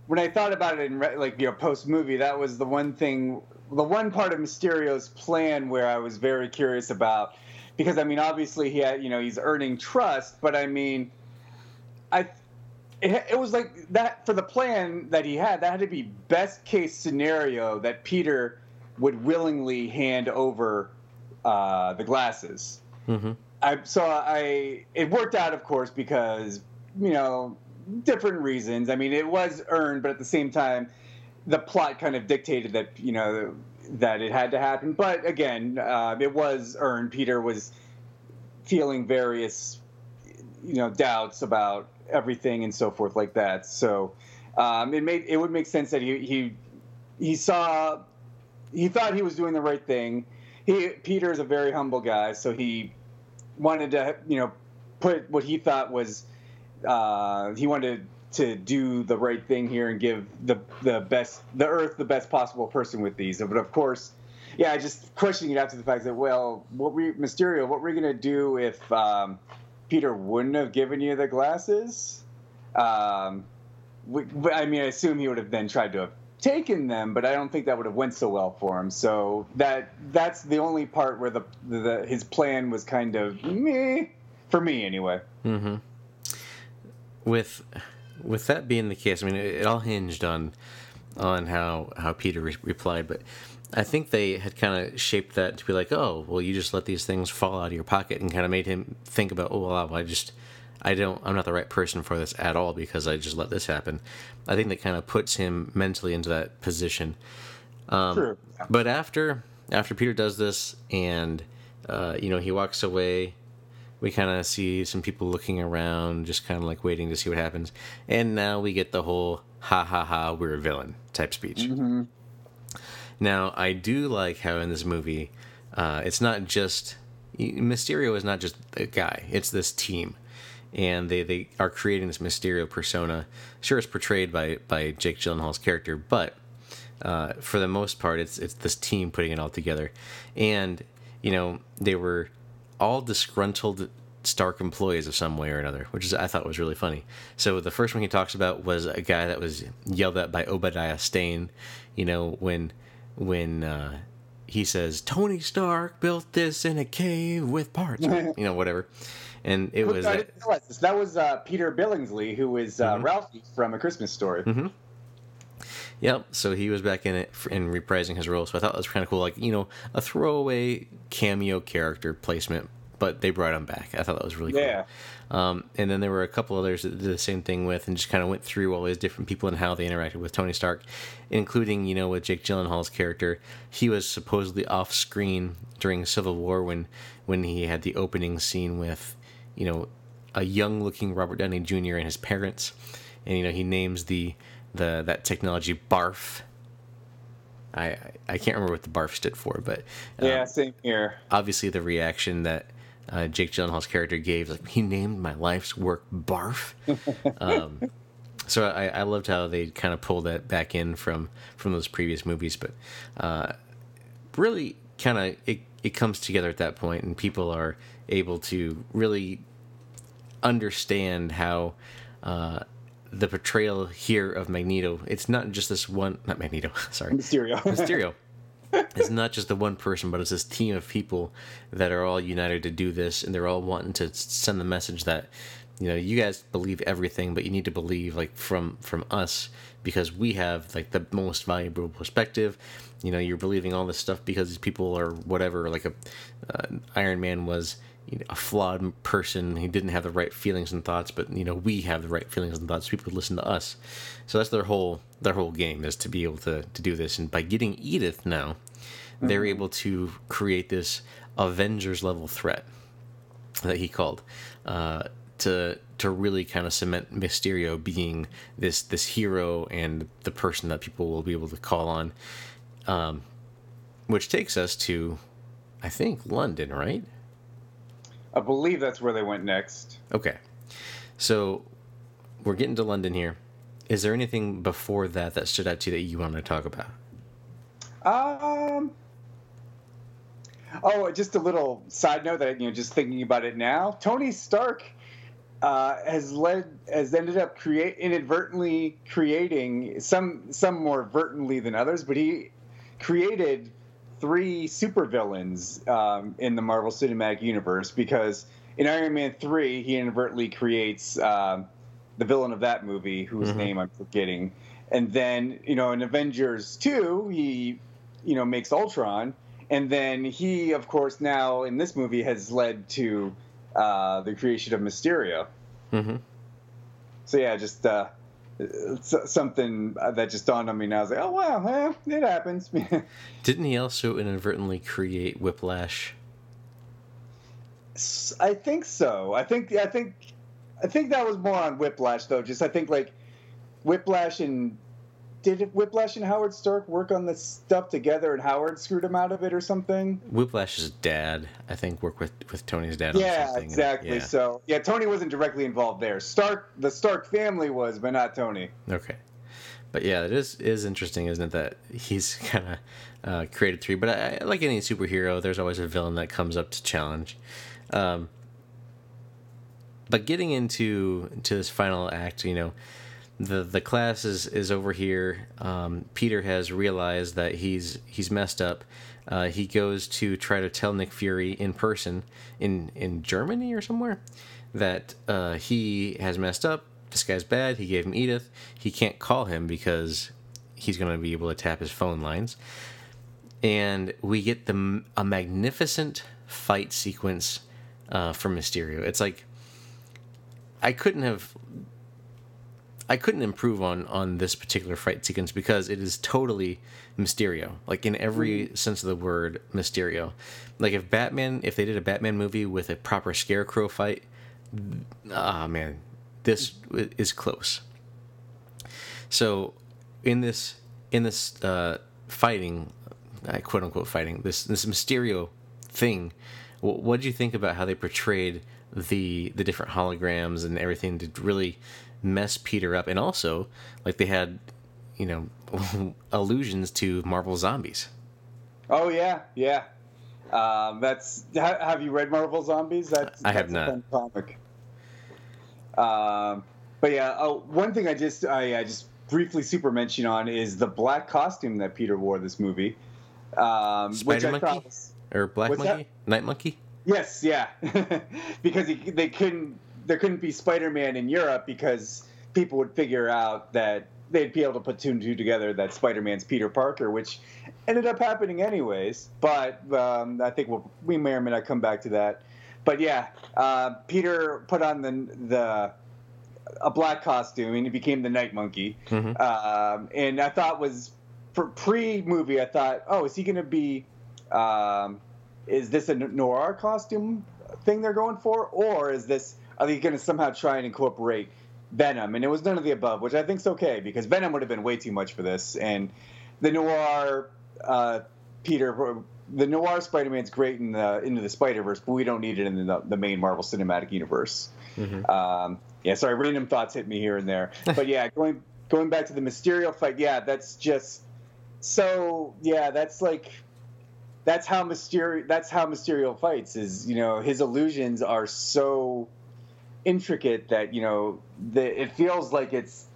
B: when I thought about it in re- like you know post movie. That was the one thing, the one part of Mysterio's plan where I was very curious about, because I mean obviously he had you know he's earning trust, but I mean, I it, it was like that for the plan that he had. That had to be best case scenario that Peter would willingly hand over uh, the glasses.
A: Mm-hmm.
B: I so I it worked out, of course, because you know different reasons. I mean, it was earned, but at the same time, the plot kind of dictated that you know that it had to happen. But again, uh, it was earned. Peter was feeling various you know doubts about everything and so forth like that. So um, it made it would make sense that he he he saw he thought he was doing the right thing. He Peter is a very humble guy, so he wanted to you know put what he thought was uh, he wanted to do the right thing here and give the the best the Earth the best possible person with these. But of course, yeah, just questioning it after the fact that well, what we Mysterio, what were we gonna do if um, Peter wouldn't have given you the glasses? Um, we, I mean, I assume he would have then tried to have taken them, but I don't think that would have went so well for him. So that that's the only part where the, the his plan was kind of me for me anyway.
A: Mm-hmm. With with that being the case, I mean, it, it all hinged on on how how Peter re- replied, but I think they had kind of shaped that to be like, oh, well, you just let these things fall out of your pocket, and kind of made him think about, oh, well, I just I don't I'm not the right person for this at all because I just let this happen. I think that kind of puts him mentally into that position. Um,
B: True.
A: But after after Peter does this and uh, you know he walks away, we kind of see some people looking around, just kind of like waiting to see what happens. And now we get the whole "ha ha ha, we're a villain" type speech. Now I do like how in this movie, uh, it's not just Mysterio is not just a guy; it's this team and they, they are creating this Mysterio persona. Sure, it's portrayed by by Jake Gyllenhaal's character, but uh, for the most part, it's it's this team putting it all together, and you know they were all disgruntled Stark employees of some way or another, which is I thought was really funny. So the first one he talks about was a guy that was yelled at by Obadiah Stane. You know when when. Uh, he says Tony Stark built this in a cave with parts, or, <laughs> you know, whatever and it was
B: didn't. That was uh, Peter Billingsley, who was uh,
A: Mhm.
B: Ralphie from A Christmas Story.
A: hmm Yep. So he was back in it in reprising his role. So I thought that was kind of cool, like you know, a throwaway cameo character placement, but they brought him back. I thought that was really cool.
B: Yeah.
A: Um, and then there were a couple others that did the same thing with, and just kind of went through all these different people and how they interacted with Tony Stark, including you know with Jake Gyllenhaal's character. He was supposedly off screen during Civil War when when he had the opening scene with you know a young looking Robert Downey Jr. and his parents, and you know he names the the that technology BARF. I I- can't remember what the BARF stood for, but um,
B: Yeah, same here.
A: obviously the reaction that uh, Jake Gyllenhaal's character gave, like he named my life's work "barf." <laughs> um, so I, I loved how they kind of pulled that back in from from those previous movies, but uh, really kind of it it comes together at that point, and people are able to really understand how. Uh, the portrayal here of Magneto, it's not just this one, not Magneto, <laughs> sorry,
B: Mysterio.
A: Mysterio. It's not just the one person, but it's this team of people that are all united to do this, and they're all wanting to send the message that you know you guys believe everything, but you need to believe like from from us because we have like the most valuable perspective. You know, you're believing all this stuff because these people are whatever. Like a uh, Iron Man was you know, a flawed person. He didn't have the right feelings and thoughts, but you know we have the right feelings and thoughts. People would listen to us, so that's their whole their whole game is to be able to to do this. And by getting Edith now, they're able to create this Avengers level threat that he called uh, to to really kind of cement Mysterio being this this hero and the person that people will be able to call on. Um, which takes us to, I think London, right?
B: I believe that's where they went next.
A: Okay. So we're getting to London here. Is there anything before that that stood out to you that you want to talk about?
B: Um. Oh, just a little side note that you know, just thinking about it now, Tony Stark uh, has led has ended up create inadvertently creating some some more vertently than others, but he created three supervillains um, in the Marvel Cinematic Universe because in Iron Man three he inadvertently creates um, the villain of that movie, whose mm-hmm. name I'm forgetting. And then you know in Avengers two, he you know makes Ultron, and then he of course now in this movie has led to uh, the creation of Mysterio. Mm-hmm. So yeah, just uh, something that just dawned on me now. I was like, oh wow, eh, it happens. <laughs>
A: Didn't he also inadvertently create Whiplash?
B: I think so. I think I think I think that was more on Whiplash though. Just I think like Whiplash and did Whiplash and Howard Stark work on this stuff together, and Howard screwed him out of it or something?
A: Whiplash's dad, I think, worked with with Tony's dad.
B: Yeah, exactly. yeah. So yeah, Tony wasn't directly involved there. Stark, the Stark family was, but not Tony.
A: Okay, but yeah, it is is interesting, isn't it? That he's <laughs> kind of uh, created three. But I, like any superhero, there's always a villain that comes up to challenge. Um, but getting into to this final act, you know the the class is is over here. Um, Peter has realized that he's he's messed up. Uh, he goes to try to tell Nick Fury in person in in Germany or somewhere that uh, he has messed up. This guy's bad. He gave him Edith. He can't call him because he's going to be able to tap his phone lines. And we get the a magnificent fight sequence uh, from Mysterio. It's like I couldn't have I couldn't improve on on this particular fight sequence because it is totally Mysterio, like in every mm. sense of the word, Mysterio. Like if Batman, if they did a Batman movie with a proper Scarecrow fight, ah oh man, this is close. So, in this in this uh, fighting, uh, quote unquote fighting, this this Mysterio thing, what do you think about how they portrayed the the different holograms and everything to really mess Peter up, and also like they had, you know, <laughs> allusions to Marvel Zombies.
B: Oh yeah, yeah. Um, that's have you read Marvel Zombies? That's
A: I have not.
B: comic. Um, but yeah, oh, one thing I just I, I, just briefly super mention on is the black costume that Peter wore this movie. Um,
A: Spider Monkey was, or Black Monkey, that? Night Monkey.
B: Yes, yeah, <laughs> because he, they couldn't there couldn't be Spider-Man in Europe because people would figure out that they'd be able to put two and two together that Spider-Man's Peter Parker, which ended up happening anyways. But um, I think we'll, we may or may not come back to that. But yeah, uh, Peter put on the the a black costume and he became the Night Monkey. Mm-hmm. Um, and I thought was for pre-movie, I thought, oh, is he going to be? Um, is this a noir costume thing they're going for, or is this are they going to somehow try and incorporate Venom? And it was none of the above, which I think is okay because Venom would have been way too much for this. And the noir uh, Peter, the noir Spider-Man's great in the into the Spider Verse, but we don't need it in the, the main Marvel Cinematic Universe. Mm-hmm. Um, yeah, sorry, random thoughts hit me here and there, <laughs> but yeah, going going back to the Mysterio fight, yeah, that's just so yeah, that's like that's how Mysterio that's how Mysterio fights is you know his illusions are so intricate that you know the, it feels like it's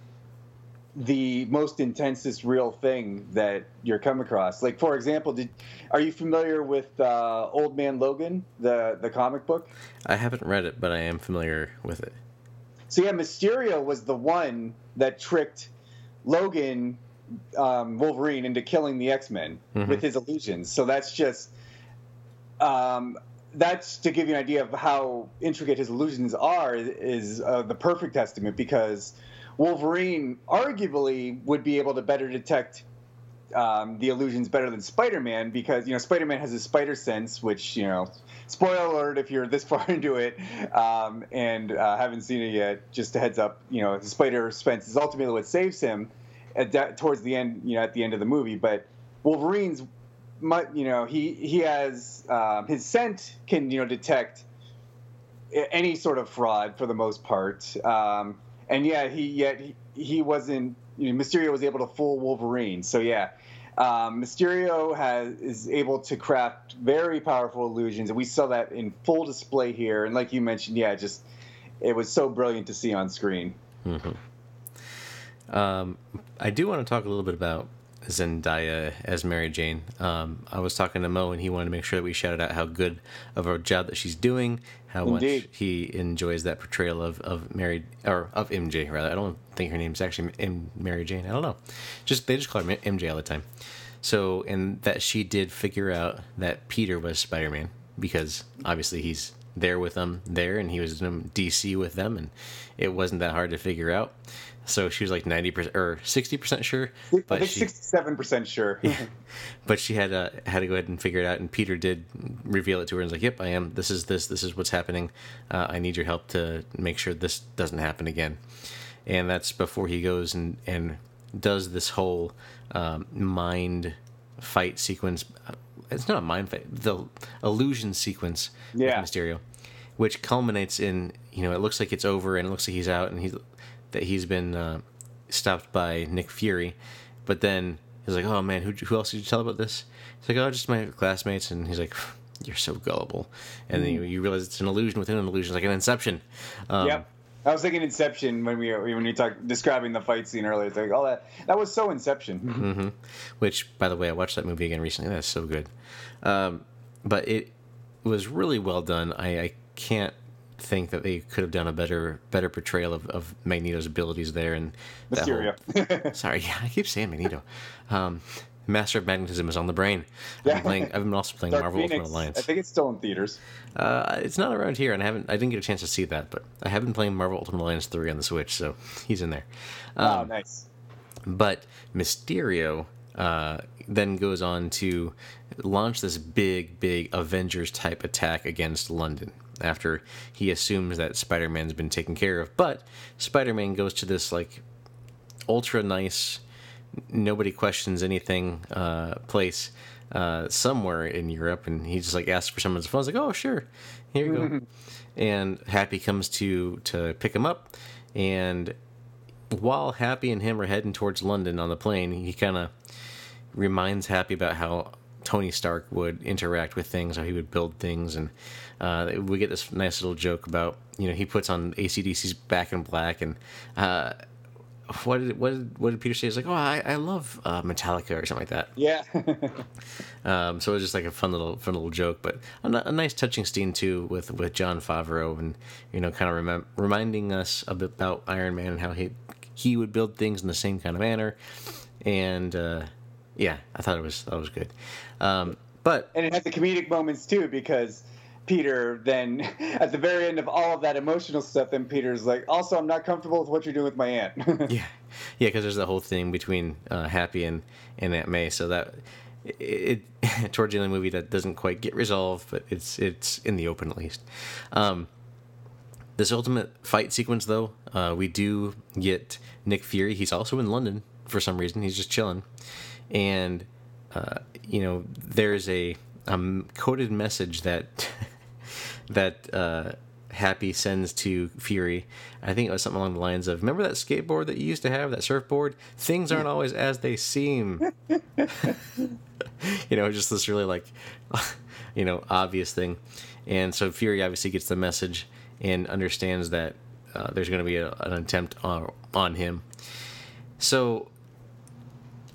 B: the most intensest real thing that you're come across. Like for example, did are you familiar with uh, Old Man Logan, the the comic book?
A: I haven't read it, but I am familiar with it.
B: So yeah, Mysterio was the one that tricked Logan um, Wolverine into killing the X Men mm-hmm. with his illusions. So that's just um, that's to give you an idea of how intricate his illusions are is uh, the perfect testament because Wolverine arguably would be able to better detect um, the illusions better than Spider-Man because you know Spider-Man has his spider sense, which you know, spoiler alert if you're this <laughs> far into it um, and uh, haven't seen it yet. Just a heads up, you know, the spider sense is ultimately what saves him at, towards the end, you know, at the end of the movie. But Wolverine's you know, he he has um, his scent can you know detect any sort of fraud for the most part, um, and yeah, he yet he, he wasn't. You know, Mysterio was able to fool Wolverine, so yeah. Um, Mysterio has is able to craft very powerful illusions, and we saw that in full display here. And like you mentioned, yeah, just it was so brilliant to see on screen.
A: Mm-hmm. Um, I do want to talk a little bit about Zendaya as Mary Jane. Um, I was talking to Mo, and he wanted to make sure that we shouted out how good of a job that she's doing, how
B: Indeed.
A: much he enjoys that portrayal of of Mary or of MJ rather. I don't think her name's actually M- Mary Jane. I don't know. Just they just call her MJ all the time. So, and that she did figure out that Peter was Spider Man because obviously he's there with them there, and he was in DC with them, and it wasn't that hard to figure out. So she was like ninety percent or sixty percent sure,
B: I
A: but
B: think
A: she,
B: sixty-seven percent sure. <laughs>
A: yeah, <laughs> but she had uh, had to go ahead and figure it out. And Peter did reveal it to her and was like, "Yep, I am. This is this. This is what's happening. Uh, I need your help to make sure this doesn't happen again." And that's before he goes and and does this whole um, mind fight sequence. It's not a mind fight. The illusion sequence
B: Yeah.
A: with Mysterio, which culminates in you know it looks like it's over and it looks like he's out and he's that he's been uh, stopped by Nick Fury, but then he's like, "Oh man, who who else did you tell about this?" He's like, "Oh, just my classmates," and he's like, "You're so gullible," and then you, you realize it's an illusion within an illusion, like an Inception. Um,
B: yep. I was thinking Inception when we when you talk describing the fight scene earlier. It's like, oh, that that was so Inception.
A: Mm-hmm. Which, by the way, I watched that movie again recently. That's so good. Um, but it was really well done. I, I can't think that they could have done a better better portrayal of, of Magneto's abilities there and that whole-
B: Mysterio. <laughs>
A: Sorry, yeah, I keep saying Magneto. Um, Master of Magnetism is on the brain. I've been playing. I've been also playing
B: Dark
A: Marvel
B: Phoenix.
A: Ultimate Alliance.
B: I think it's still in theaters.
A: Uh, it's not around here, and I haven't. I didn't get a chance to see that, but I have been playing Marvel Ultimate Alliance three on the Switch, so he's in there.
B: oh,
A: Um,
B: nice.
A: but Mysterio uh, then goes on to launch this big, big Avengers type attack against London after he assumes that Spider Man's been taken care of. But Spider Man goes to this like ultra nice, nobody questions anything uh, place uh, somewhere in Europe, and he just like asks for someone's phone. He's like, "Oh, sure, here you go." <laughs> and Happy comes to to pick him up, and while Happy and him are heading towards London on the plane, he kind of reminds Happy about how Tony Stark would interact with things, how he would build things, and uh, we get this nice little joke about you know he puts on ACDC's Back in Black, and uh, what did what did, what did Peter say? He's like, oh, I, I love uh, Metallica or something like that.
B: Yeah. <laughs>
A: Um, so it was just like a fun little fun little joke, but a, a nice touching scene too with with Jon Favreau and you know kind of remem- reminding us a bit about Iron Man and how he he would build things in the same kind of manner, and uh, yeah, I thought it was that was good. Um, but
B: and it had the comedic moments too because Peter then <laughs> at the very end of all of that emotional stuff, then Peter's like, also I'm not comfortable with what you're doing with my aunt. <laughs>
A: yeah, yeah, because there's the whole thing between uh, Happy and and Aunt May, so that it, it <laughs> towards the end of the movie that doesn't quite get resolved, but it's it's in the open at least. Um, this ultimate fight sequence, though, uh, we do get Nick Fury. He's also in London for some reason. He's just chilling, and uh, you know there's a um, coded message that <laughs> that uh, Happy sends to Fury. I think it was something along the lines of, "Remember that skateboard that you used to have, that surfboard? Things aren't always as they seem." <laughs> you know, just this really like, <laughs> you know, obvious thing. And so Fury obviously gets the message and understands that uh, there's going to be a, an attempt on, on him. So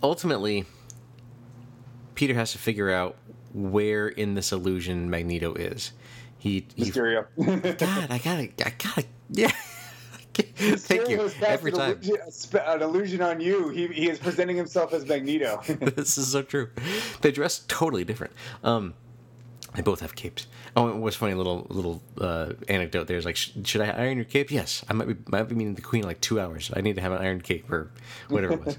A: ultimately, Peter has to figure out where in this illusion Magneto is. He, he
B: Mysterio. <laughs>
A: God, I gotta, I gotta, yeah. <laughs> Thank you. Every
B: an
A: time.
B: illusion- an illusion on you. He, he is presenting himself as Magneto. <laughs>
A: this is so true. They dress totally different. Um, they both have capes. Oh, it was funny little little uh, anecdote. There's like, sh- should I iron your cape? Yes, I might be might be meeting the queen in like two hours. I need to have an iron cape or whatever it was.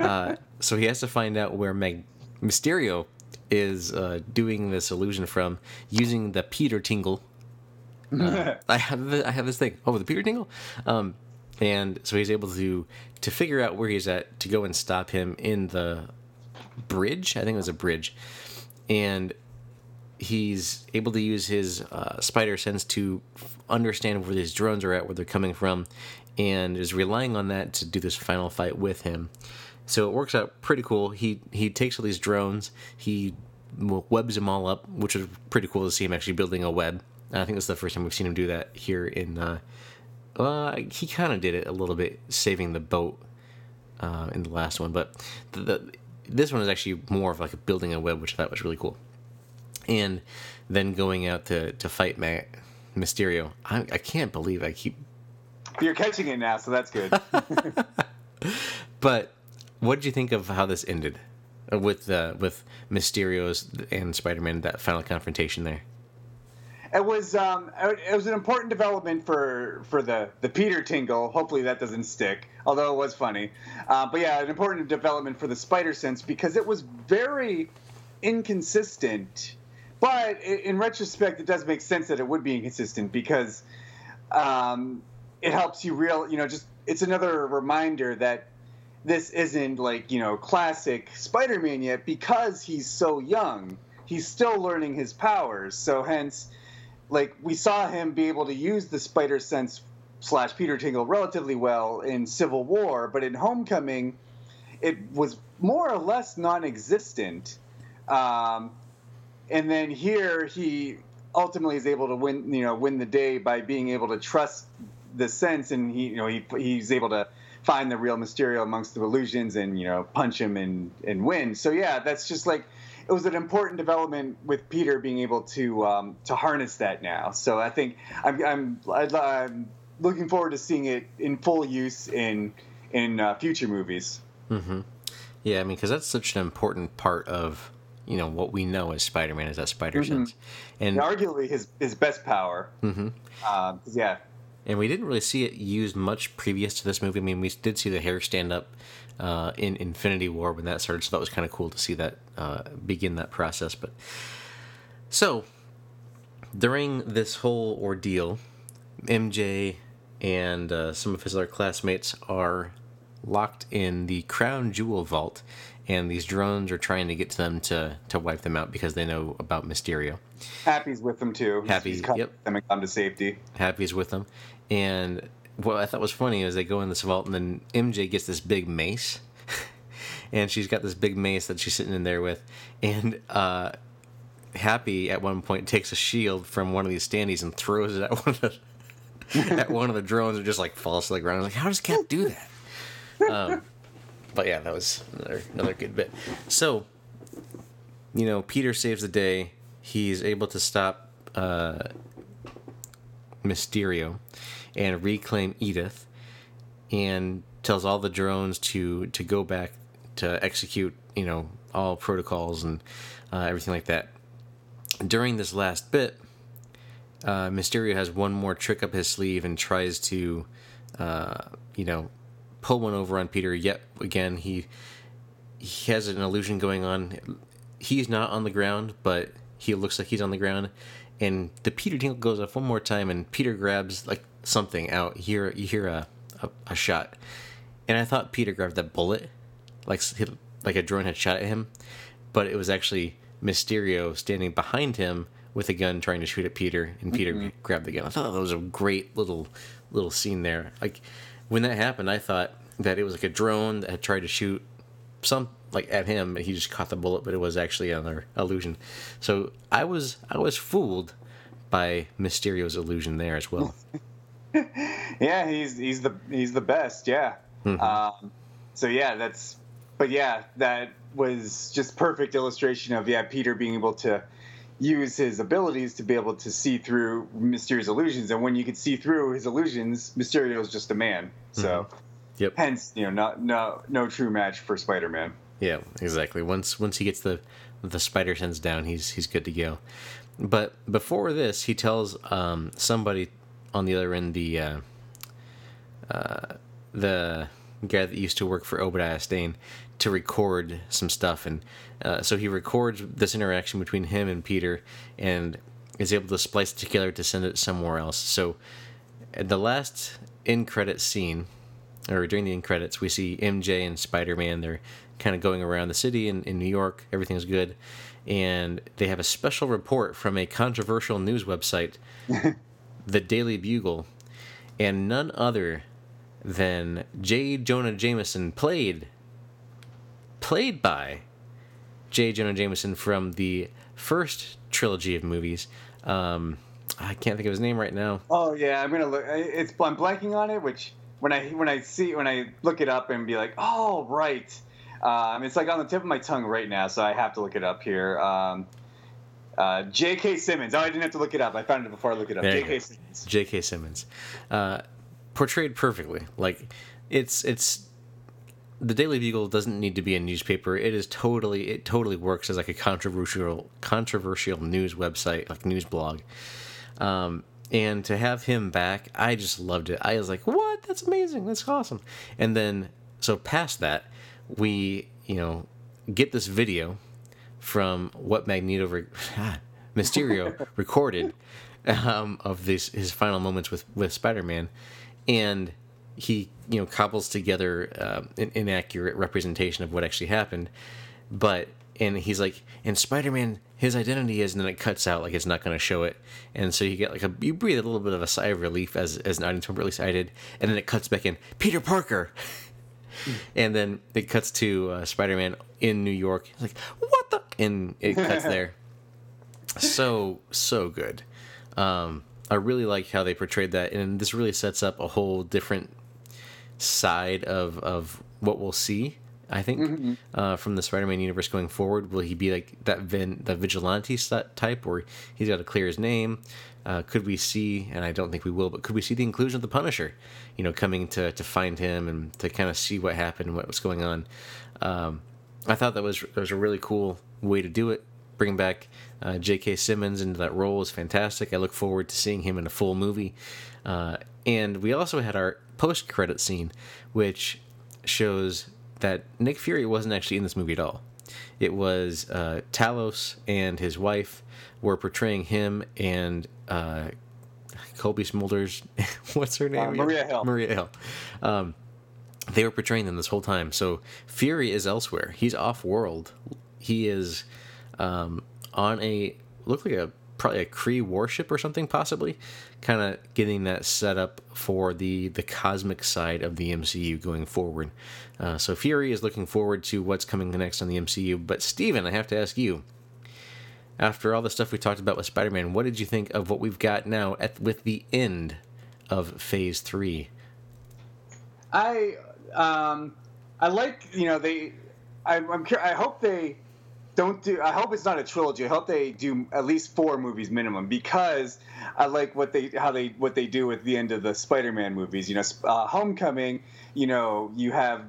A: <laughs> uh, so he has to find out where Mysterio is uh, doing this illusion from using the Peter Tingle. <laughs> Uh, I have the, I have this thing. Oh, the Peter Tingle. Um, and so he's able to to figure out where he's at to go and stop him in the bridge. I think it was a bridge, and he's able to use his uh, spider sense to f- understand where these drones are at, where they're coming from, and is relying on that to do this final fight with him. So it works out pretty cool. He he takes all these drones, he webs them all up, which is pretty cool to see him actually building a web. I think that's the first time we've seen him do that here in. Uh, uh, he kind of did it a little bit, saving the boat uh, in the last one, but the, the this one is actually more of like a building a web, which I thought was really cool. And then going out to to fight Matt Mysterio. I, I can't believe I keep.
B: You're catching it now, so that's good. <laughs>
A: but what did you think of how this ended uh, with uh, with Mysterio's and Spider-Man that final confrontation there?
B: It was um, it was an important development for for the the Peter Tingle. Hopefully that doesn't stick, although it was funny. Uh, but yeah, an important development for the Spider Sense because it was very inconsistent. But in retrospect, it does make sense that it would be inconsistent because um, it helps you real. You know, just it's another reminder that this isn't like you know classic Spider-Man yet because he's so young. He's still learning his powers, so hence like we saw him be able to use the spider sense slash Peter Tingle relatively well in Civil War, but in Homecoming, it was more or less non-existent. Um, and then here he ultimately is able to win, you know, win the day by being able to trust the sense, and he, you know, he he's able to find the real Mysterio amongst the illusions and you know punch him and and win. So yeah, that's just like it was an important development with Peter being able to um, to harness that now. So I think I'm I'm, I'm looking forward to seeing it in full use in in uh, future movies.
A: Mm-hmm. Yeah, I mean, because that's such an important part of you know what we know as Spider-Man is that spider mm-hmm. sense,
B: and arguably his his best power. Mm-hmm. Uh, yeah,
A: and we didn't really see it used much previous to this movie. I mean, we did see the hair stand up uh, in Infinity War when that started, so that was kind of cool to see that uh, begin that process. But so during this whole ordeal, MJ and uh, some of his other classmates are locked in the Crown Jewel Vault, and these drones are trying to get to them to to wipe them out because they know about Mysterio.
B: Happy's with them too.
A: Happy, he's yep.
B: Them and come to safety.
A: Happy's with them, and what I thought was funny is they go in this vault, and then MJ gets this big mace, <laughs> and she's got this big mace that she's sitting in there with, and uh, Happy at one point takes a shield from one of these standees and throws it at <laughs> one of the at one of the drones, and just like falls to the ground. I'm like, how does Cap do that? <laughs> Um, but yeah, that was another another good bit. So, you know, Peter saves the day. He's able to stop uh, Mysterio and reclaim Edith, and tells all the drones to to go back to execute, you know, all protocols and uh, everything like that. During this last bit, uh, Mysterio has one more trick up his sleeve and tries to, uh, you know, pull one over on Peter. Yet again, he he has an illusion going on. He's not on the ground, but he looks like he's on the ground. And the Peter Tingle goes off one more time, and Peter grabs like something out. You hear you hear a, a, a shot, and I thought Peter grabbed that bullet, like like a drone had shot at him, but it was actually Mysterio standing behind him with a gun trying to shoot at Peter, and Peter mm-hmm. grabbed the gun. I thought that was a great little little scene there. Like when that happened, I thought that it was like a drone that had tried to shoot some like at him, and he just caught the bullet, but it was actually another illusion. So I was I was fooled by Mysterio's illusion there as well. <laughs>
B: yeah, he's he's the he's the best. Yeah. Mm-hmm. Um, so yeah, that's. But yeah, that was just perfect illustration of yeah Peter being able to use his abilities to be able to see through Mysterio's illusions, and when you could see through his illusions, Mysterio is just a man. So, mm-hmm. yep. Hence, you know, not no no true match for Spider-Man.
A: Yeah, exactly. Once once he gets the the spider sense down, he's he's good to go. But before this, he tells um, somebody on the other end the uh, uh, the guy that used to work for Obadiah Stane to record some stuff, and uh, so he records this interaction between him and Peter, and is able to splice it together to send it somewhere else. So, at the last in credit scene, or during the end credits, we see MJ and Spider Man. They're kind of going around the city in, in New York. Everything's good. And they have a special report from a controversial news website <laughs> the Daily Bugle, and none other than J. Jonah Jameson played played by J. Jonah Jameson from the first trilogy of movies. Um, I can't think of his name right now.
B: Oh yeah, I'm gonna look. It's I'm blanking on it. Which when I when I see when I look it up and be like, oh right, Um, it's like on the tip of my tongue right now, so I have to look it up here. Um, uh, J.K. Simmons. Oh, I didn't have to look it up. I found it before I looked it up. J.K. Simmons.
A: J.K. Simmons, uh, portrayed perfectly. Like it's it's the Daily Bugle doesn't need to be a newspaper. It is totally it totally works as like a controversial controversial news website, like news blog. Um, and to have him back, I just loved it. I was like, "What? That's amazing! That's awesome!" And then, so past that, we you know get this video from what Magneto re- <laughs> Mysterio <laughs> recorded um, of this his final moments with with Spider Man, and he you know cobbles together uh, an inaccurate representation of what actually happened, but and he's like, and Spider Man, his identity is, and then it cuts out like it's not going to show it, and so you get like a you breathe a little bit of a sigh of relief as as an audience member at least I did, and then it cuts back in Peter Parker. <laughs> and then it cuts to uh, Spider-Man in New York. He's like, "What the?" And it cuts there. <laughs> So so good. Um, I really like how they portrayed that, and this really sets up a whole different side of of what we'll see. I think mm-hmm. uh, from the Spider-Man universe going forward, will he be like that Vin, that vigilante type, where he's got to clear his name? Uh, could we see, and I don't think we will, but could we see the inclusion of the Punisher, you know, coming to to find him and to kind of see what happened and what was going on? Um, I thought that was that was a really cool way to do it. Bring back uh, J.K. Simmons into that role is fantastic. I look forward to seeing him in a full movie. Uh, and we also had our post-credit scene, which shows that Nick Fury wasn't actually in this movie at all. It was uh, Talos and his wife were portraying him and uh, Cobie Smulders. <laughs> what's her name?
B: Uh, Maria Hill.
A: Maria Hill. Um, they were portraying them this whole time. So Fury is elsewhere. He's off world. He is um, on a look like a probably a Kree warship or something, possibly, kind of getting that set up for the the cosmic side of the MCU going forward. Uh, so Fury is looking forward to what's coming next on the MCU. But Steven, I have to ask you, after all the stuff we talked about with Spider-Man, what did you think of what we've got now at with the end of Phase Three?
B: I um, I like you know they I, I'm I hope they don't do. I hope it's not a trilogy. I hope they do at least four movies minimum because I like what they how they what they do at the end of the Spider-Man movies. You know, uh, Homecoming. You know, you have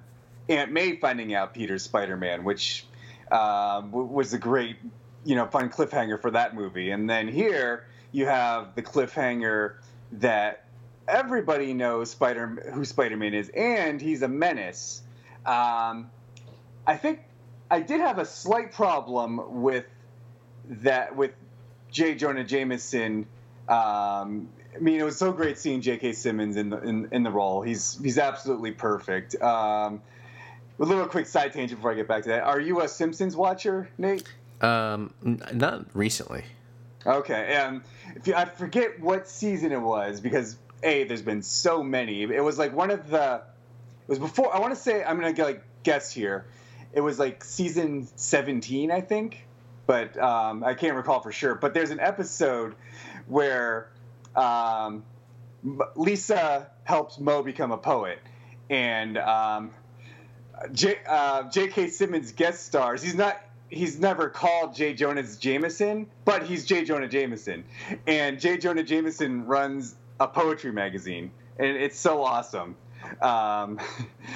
B: Aunt May finding out Peter's Spider-Man, which um, was a great you know fun cliffhanger for that movie. And then here you have the cliffhanger that everybody knows Spider who Spider-Man is, and he's a menace. Um, I think I did have a slight problem with that with J. Jonah Jameson. Um, I mean, it was so great seeing J.K. Simmons in the in, in the role. He's he's absolutely perfect. Um, a little quick side tangent before I get back to that. Are you a Simpsons watcher, Nate?
A: Um, not recently.
B: Okay, um, you, I forget what season it was because a there's been so many. It was like one of the. It was before. I want to say I'm gonna like guess here it was like season 17, I think, but um, I can't recall for sure. But there's an episode where um, Lisa helps Moe become a poet, and um, J, uh, J.K. Simmons guest stars. He's not. He's never called J. Jonah Jameson, but he's J. Jonah Jameson, and J. Jonah Jameson runs a poetry magazine, and it's so awesome. Um,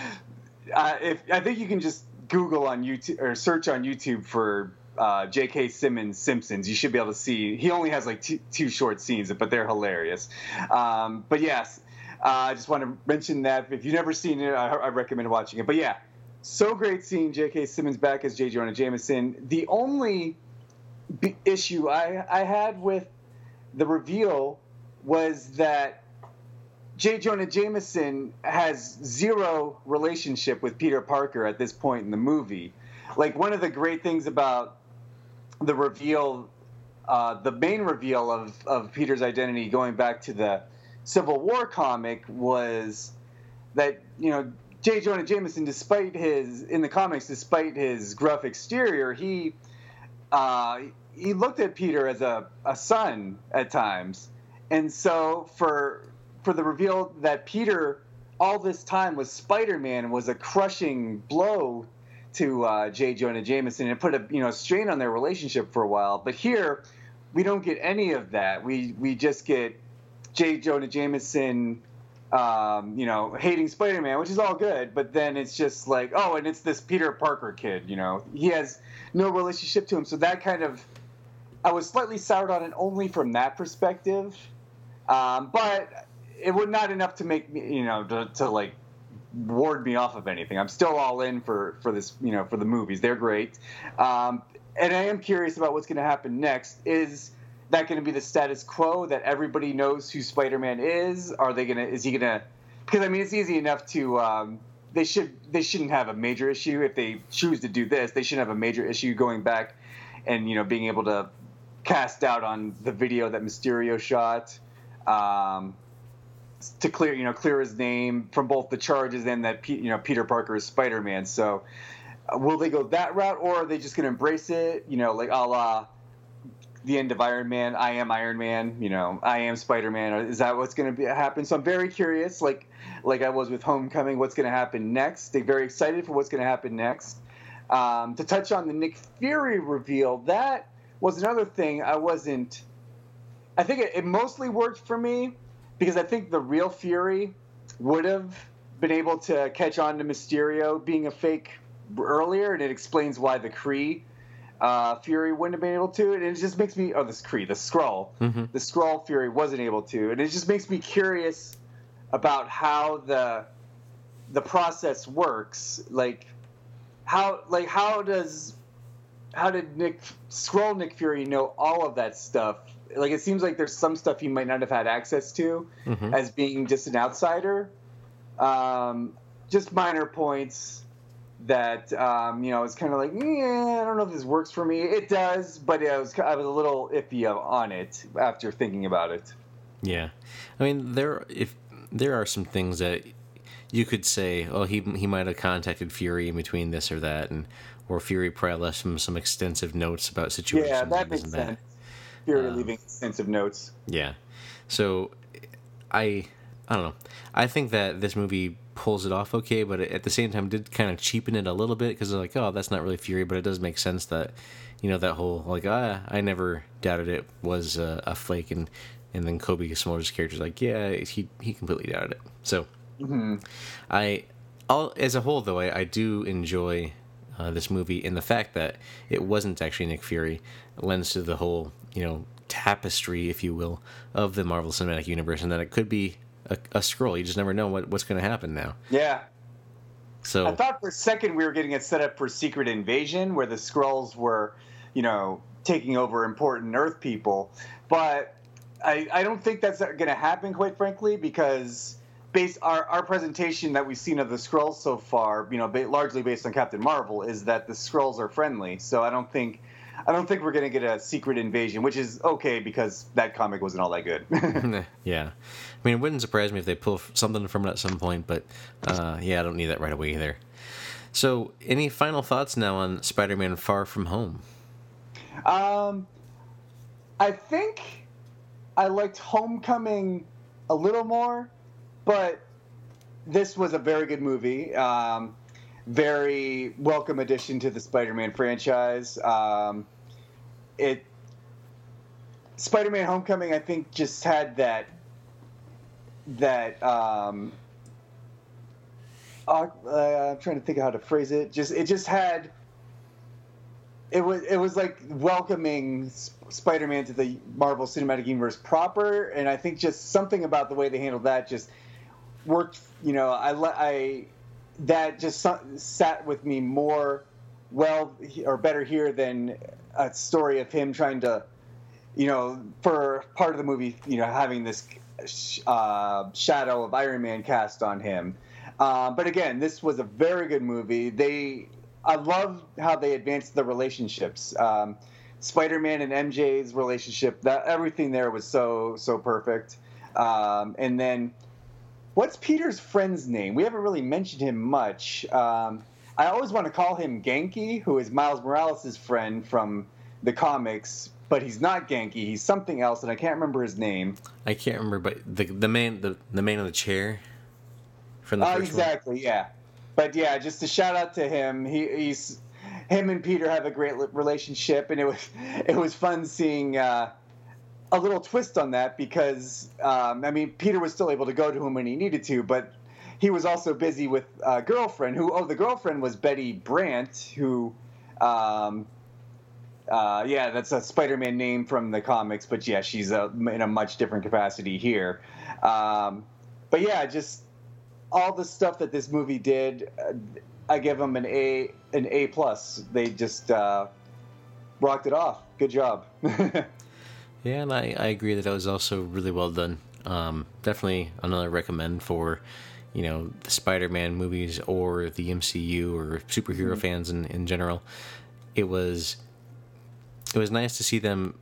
B: <laughs> if I think you can just Google on YouTube or search on YouTube for uh, J.K. Simmons Simpsons, you should be able to see. He only has like two, two short scenes, but they're hilarious. Um, but yes, uh, I just want to mention that if you've never seen it, I, I recommend watching it. But yeah, so great seeing J.K. Simmons back as J. Jonah Jameson. The only b- issue I, I had with the reveal was that J. Jonah Jameson has zero relationship with Peter Parker at this point in the movie. Like one of the great things about the reveal, uh, the main reveal of, of Peter's identity going back to the Civil War comic was that, you know, J. Jonah Jameson, despite his, in the comics, despite his gruff exterior, he, uh, he looked at Peter as a, a son at times. And so for for the reveal that Peter all this time was Spider-Man was a crushing blow to uh, J. Jonah Jameson and it put a you know strain on their relationship for a while. But here, we don't get any of that. We we just get J. Jonah Jameson, um, you know, hating Spider-Man, which is all good. But then it's just like, oh, and it's this Peter Parker kid. You know, he has no relationship to him. So that kind of, I was slightly soured on it only from that perspective. Um, but it was not enough to make me, you know, to, to like ward me off of anything. I'm still all in for for this, you know, for the movies. They're great, um, and I am curious about what's going to happen next. Is that going to be the status quo that everybody knows who Spider-Man is? Are they going to? Is he going to? Because I mean, it's easy enough to. Um, they should. They shouldn't have a major issue if they choose to do this. They shouldn't have a major issue going back, and you know, being able to cast out on the video that Mysterio shot. Um, to clear you know clear his name from both the charges and that you know Peter Parker is Spider Man. So uh, will they go that route or are they just going to embrace it? You know, like a la the end of Iron Man. I am Iron Man. You know, I am Spider Man. Is that what's going to happen? So I'm very curious, like like I was with Homecoming. What's going to happen next? They're very excited for what's going to happen next. Um, to touch on the Nick Fury reveal, that was another thing I wasn't. I think it, it mostly worked for me because I think the real Fury would have been able to catch on to Mysterio being a fake earlier, and it explains why the Kree uh, Fury wouldn't have been able to. And it just makes me oh, this Kree, the Skrull, mm-hmm. the Skrull Fury wasn't able to, and it just makes me curious about how the the process works. Like how like how does how did Nick Skrull Nick Fury know all of that stuff like it seems like there's some stuff he might not have had access to mm-hmm. as being just an outsider. Um, just minor points that um, you know it's kind of like yeah I don't know if this works for me. It does, but I was I was a little iffy on it after thinking about it.
A: Yeah, I mean there if there are some things that you could say, oh he he might have contacted Fury in between this or that, and or Fury probably left him some extensive notes about situations.
B: Yeah, that makes sense. That. Fury um, leaving extensive notes.
A: Yeah. So I I don't know. I think that this movie pulls it off okay, but at the same time did kind of cheapen it a little bit because they're like, oh, that's not really Fury, but it does make sense that you know that whole like ah, I never doubted it was a, a flake, and and then Cobie Smulders' character's like, yeah, he he completely doubted it. So mm-hmm. I all as a whole though, I, I do enjoy uh, this movie and the fact that it wasn't actually Nick Fury lends to the whole you know tapestry, if you will, of the Marvel Cinematic Universe, and that it could be a, a Skrull. You just never know what, what's going to happen now.
B: Yeah.
A: So
B: I thought for a second we were getting it set up for Secret Invasion, where the Skrulls were, you know, taking over important Earth people, but I, I don't think that's going to happen, quite frankly, because based our, our presentation that we've seen of the Skrulls so far, you know, ba- largely based on Captain Marvel, is that the Skrulls are friendly. So I don't think I don't think we're gonna get a secret invasion, which is okay because that comic wasn't all that good. <laughs> <laughs>
A: yeah, I mean, it wouldn't surprise me if they pull something from it at some point, but uh, yeah, I don't need that right away either. So, any final thoughts now on Spider-Man: Far From Home?
B: Um, I think I liked Homecoming a little more, but this was a very good movie. Um, very welcome addition to the Spider-Man franchise. Um, it Spider-Man: Homecoming, I think, just had that that. Um, uh, I'm trying to think of how to phrase it. Just it just had. It was it was like welcoming Spider-Man to the Marvel Cinematic Universe proper, and I think just something about the way they handled that just worked. You know, I I that just sat with me more well or better here than a story of him trying to, you know, for part of the movie, you know, having this uh, shadow of Iron Man cast on him. Uh, but again, this was a very good movie. They, I love how they advanced the relationships. Um, Spider-Man and MJ's relationship, that everything there was so so perfect. Um, and then What's Peter's friend's name? We haven't really mentioned him much. Um, I always want to call him Ganke, who is Miles Morales' friend from the comics, but he's not Ganke. He's something else, and I can't remember his name.
A: I can't remember, but the the man the, the man on the chair
B: from the uh, exactly, one. yeah. but yeah, just a shout out to him. He, he's him and Peter have a great relationship, and it was <laughs> it was fun seeing. Uh, a little twist on that because um, I mean Peter was still able to go to him when he needed to, but he was also busy with a girlfriend who oh the girlfriend was Betty Brant who um, uh, yeah that's a Spider-Man name from the comics, but yeah she's a, in a much different capacity here. Um, but yeah, just all the stuff that this movie did, uh, I give them an A an A plus. They just uh, rocked it off. Good job. <laughs>
A: Yeah, and I, I agree that that was also really well done. Um, definitely another recommend for, you know, the Spider-Man movies or the MCU or superhero mm-hmm. fans in, in general. It was it was nice to see them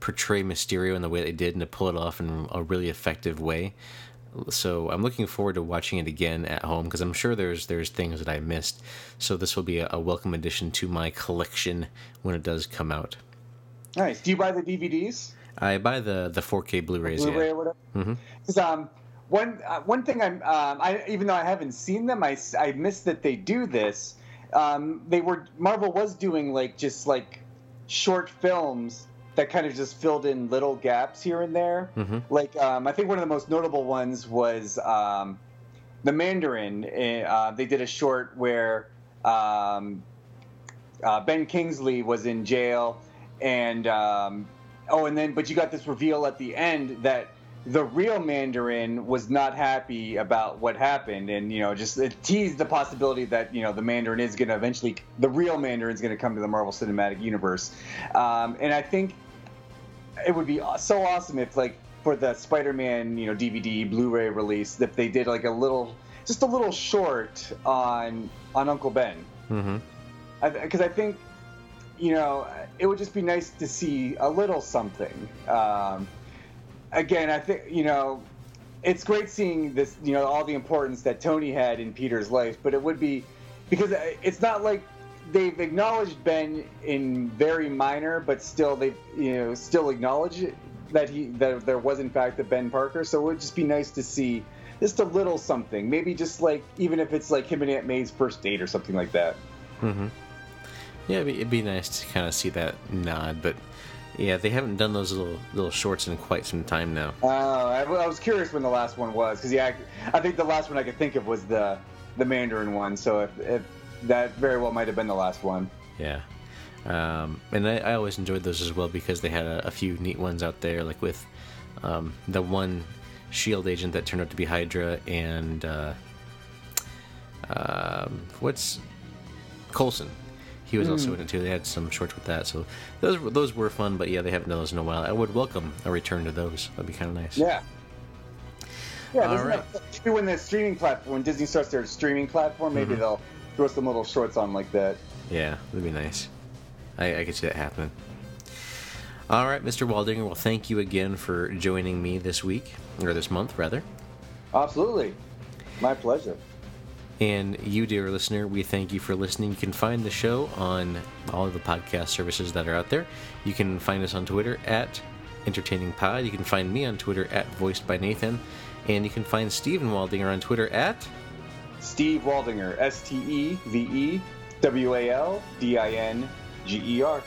A: portray Mysterio in the way they did and to pull it off in a really effective way. So I'm looking forward to watching it again at home because I'm sure there's there's things that I missed. So this will be a, a welcome addition to my collection when it does come out.
B: Nice. Do you buy the DVDs?
A: I buy the the 4K Blu-rays.
B: Blu-ray yeah. or whatever. Because mm-hmm. um, one uh, one thing I'm um, I even though I haven't seen them, I I missed that they do this. Um, they were Marvel was doing like just like short films that kind of just filled in little gaps here and there. Mm-hmm. Like um, I think one of the most notable ones was um, the Mandarin. Uh, they did a short where um, uh, Ben Kingsley was in jail and um, oh, and then but you got this reveal at the end that the real Mandarin was not happy about what happened, and you know, just it teased the possibility that you know the Mandarin is going to eventually, the real Mandarin is going to come to the Marvel Cinematic Universe, um, and I think it would be so awesome if like for the Spider-Man, you know, DVD Blu-ray release, if they did like a little, just a little short on on Uncle Ben, because mm-hmm. I, I think you know, it would just be nice to see a little something. Um, again, I think you know, it's great seeing this, you know, all the importance that Tony had in Peter's life, but it would be because it's not like they've acknowledged Ben in very minor, but still they, you know, still acknowledge that he that there was in fact a Ben Parker. So it would just be nice to see just a little something, maybe just like even if it's like him and Aunt May's first date or something like that.
A: Mm-hmm. Yeah, it'd be, it'd be nice to kind of see that nod, but yeah, they haven't done those little little shorts in quite some time now.
B: Oh, I, I, was curious when the last one was because yeah, I, I, think the last one I could think of was the the Mandarin one. So if, if that very well might have been the last one.
A: Yeah, um, and I, I, always enjoyed those as well because they had a, a few neat ones out there, like with um, the one Shield agent that turned out to be Hydra and uh, um, what's Coulson he was mm. also hmm. in it too. They had some shorts with that, so those those were fun. But yeah, they haven't done those in a while. I would welcome a return to those. That'd be kind of nice.
B: Yeah. Yeah, All right. maybe when the streaming platform, when Disney starts their streaming platform, maybe mm-hmm. they'll throw some little shorts on like that.
A: Yeah, that'd be nice. I, I could see that happening. All right, Mr. Waldinger. Well, thank you again for joining me this week, or this month, rather.
B: Absolutely. My pleasure.
A: And you, dear listener, we thank you for listening. You can find the show on all of the podcast services that are out there. You can find us on Twitter at Entertaining Pod. You can find me on Twitter at Voiced by Nathan. And you can find Steven Waldinger on Twitter at
B: Steve Waldinger, S T E V E W A L D I N G E R.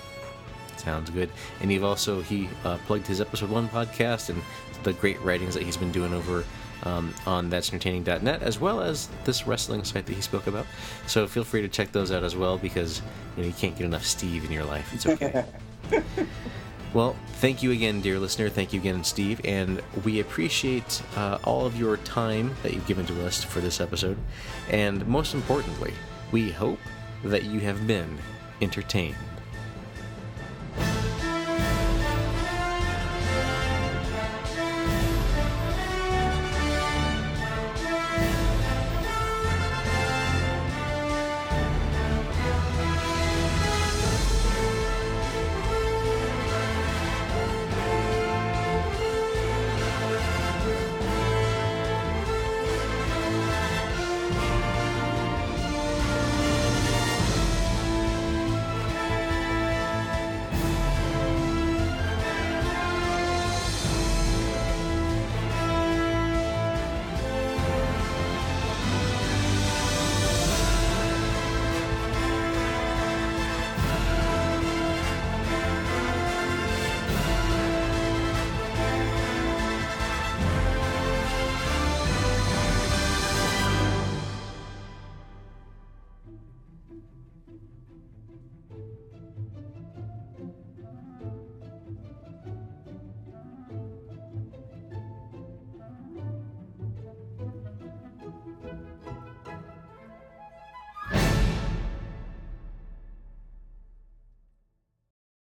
A: Sounds good. And you've also he uh, plugged his episode one podcast and the great writings that he's been doing over um, on that'sentertaining.net, as well as this wrestling site that he spoke about. So feel free to check those out as well because you, know, you can't get enough Steve in your life. It's okay. <laughs> well, thank you again, dear listener. Thank you again, Steve. And we appreciate uh, all of your time that you've given to us for this episode. And most importantly, we hope that you have been entertained.